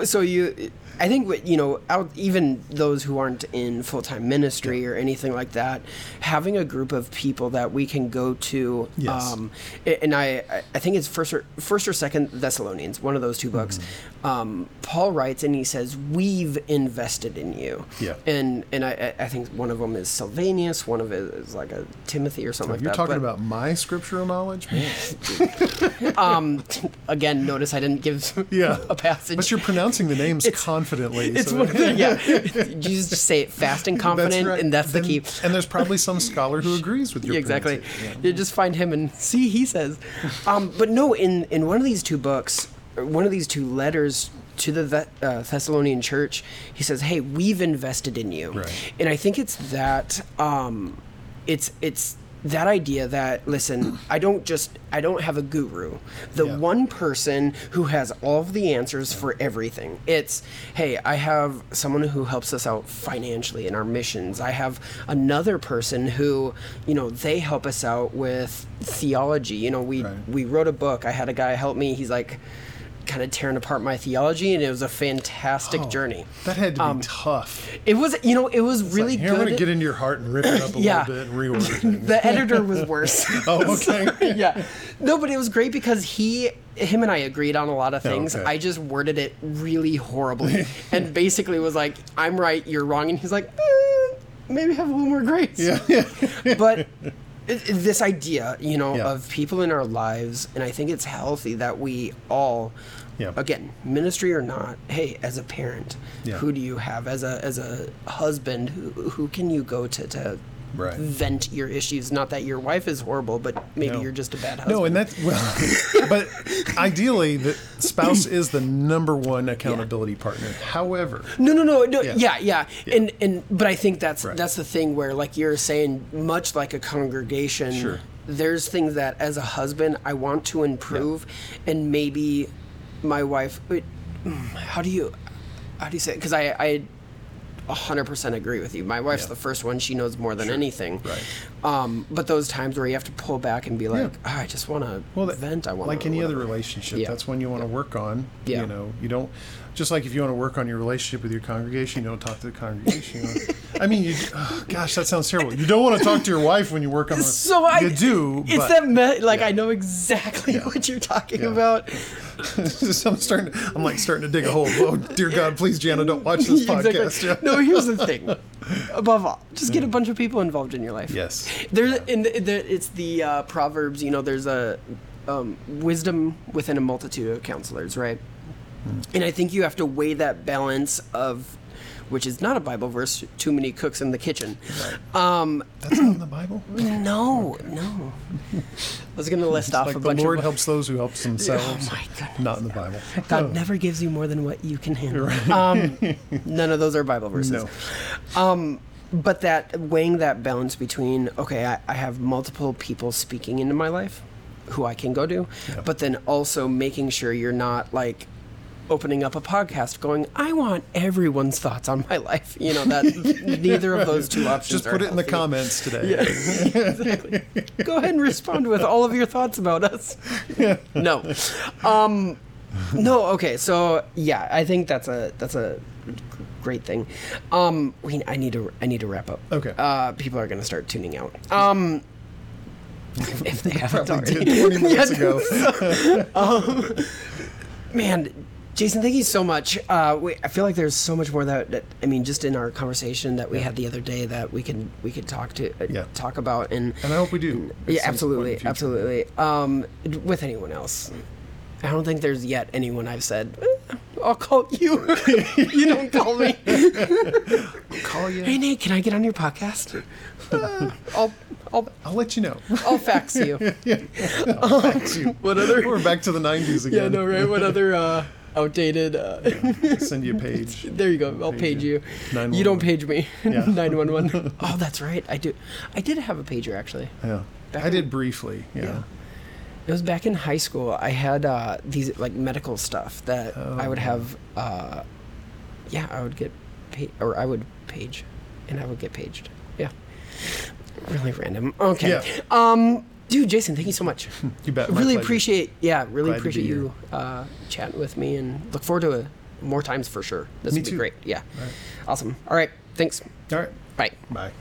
so you, I think you know, out even those who aren't in full time ministry or anything like that, having a group of people that we can go to. Yes. Um, and I, I think it's first or first or second Thessalonians, one of those two books. Mm-hmm. Um, Paul writes and he says, "We've invested in you." Yeah. And and I, I think one of them is Silvanus, one of it is like a Timothy or something like You're that. talking but- about my scriptural knowledge, (laughs) um, again, notice I didn't give Yeah. (laughs) a passage. But you're pronouncing the names confidently. It's so- one of the, yeah. (laughs) You just say it fast and confident, right. and that's the key. And there's probably some scholar who (laughs) agrees with your Yeah, exactly. pronunciation. You just find him and (laughs) see he says. Um, but no, in in one of these two books, one of these two letters to the uh, Thessalonian church, he says, "Hey, we've invested in you," Right. and I think it's that. Um, it's it's that idea that listen (clears throat) i don't just i don't have a guru. The Yeah. one person who has all of the answers for everything. It's hey i have someone who helps us out financially in our missions. I have another person who you know they help us out with theology. You know we Right. we wrote a book. I had a guy help me. He's like kind of tearing apart my theology, and it was a fantastic Oh, journey. That had to be Um, tough. It was, you know, it was really Here, I'm going to get into your heart and rip it up a (laughs) Yeah. little bit and reorder things. (laughs) the editor was worse. (laughs) oh, okay. yeah. No, but it was great because he, him and I agreed on a lot of things. Okay. I just worded it really horribly and basically was like, I'm right, you're wrong. And he's like, eh, maybe have a little more grace. yeah. But this idea, you know, Yeah. of people in our lives, and I think it's healthy that we all, Yeah. again, ministry or not, hey, as a parent, Yeah. who do you have as a as a husband? Who who can you go to to Right. vent your issues? Not that your wife is horrible, but maybe No. you're just a bad husband. No, and that's well, (laughs) but ideally, the spouse is the number one accountability partner. However, No, no, no, no. Yeah. Yeah, yeah, and and but I think that's Right. that's the thing where like you're saying, much like a congregation, Sure. there's things that as a husband I want to improve, and maybe my wife. But, how do you, how do you say? Because I I. 100% agree with you. My wife's Yeah. the first one. She knows more than anything. Right. Um, but those times where you have to pull back and be like, Yeah. "Ah, I just want to well, that- vent. I want like any other relationship, Yeah. that's when you want to work on. Yeah. You know, you don't just like if you want to work on your relationship with your congregation, you don't talk to the congregation. You know. I mean, you, oh, gosh, that sounds terrible. You don't want to talk to your wife when you work on. The, (laughs) So I you do. It's but, that me- like yeah. I know exactly what you're talking Yeah. about. (laughs) I'm starting. To, I'm like starting to dig a hole. Oh dear God, please, Jana, don't watch this (laughs) podcast. Yeah. No, here's the thing. Above all, just get a bunch of people involved in your life. Yes. There's in the, the it's the uh, proverbs. You know, there's a um, wisdom within a multitude of counselors, right? And I think you have to weigh that balance of, which is not a Bible verse. Too many cooks in the kitchen. Um, That's not in the Bible. (clears throat) no, no. I was gonna list off Like a the bunch Lord of. helps those who helps themselves. Oh my goodness. Not in the Bible. God never gives you more than what you can handle. Um, (laughs) none of those are Bible verses. No. Um, but that weighing that balance between okay, I, I have multiple people speaking into my life, who I can go to, but then also making sure you're not like opening up a podcast going, I want everyone's thoughts on my life. You know that (laughs) neither of those two options. Just put it in the comments today. Yeah, (laughs) exactly. Go ahead and respond with all of your thoughts about us. (laughs) No, um, no. Okay, so yeah, I think that's a that's a great thing. Um, we I need to I need to wrap up. Okay. Uh, people are gonna start tuning out. Um, if, they haven't already. did 20 minutes ago. man jason thank you so much uh, we, i feel like there's so much more that, that i mean just in our conversation that we had the other day that we can we could talk to uh, Yeah. talk about and And I hope we do. yeah some point in the absolutely absolutely um, with anyone else i don't think there's yet anyone i've said "Eh, i'll call you (laughs) you don't call me I'll Call you. hey nate can i get on your podcast Uh, (laughs) i'll i'll I'll let you know. i'll fax you (laughs) Thanks you. what other We're back to the 90s again. yeah no right what other uh outdated uh Send you a page. (laughs) There you go. I'll page you. you. You don't page me. Yeah. (laughs) 911. (laughs) oh, that's right. I do. I did have a pager actually. Yeah. Back I in- did briefly. Yeah. Yeah. It was back in high school. I had uh, these like medical stuff that I would Oh. have. Uh, yeah, I would get paid, or I would page, and I would get paged. Yeah. Really random. Okay. Yeah. Um, dude, Jason, thank you so much. (laughs) You bet. Really pleasure. appreciate. Yeah, really Glad appreciate you uh, chatting with me, and look forward to it more times for sure. This Me would be too. great. Yeah. Right. Awesome. All right. Thanks. All right. Bye. Bye.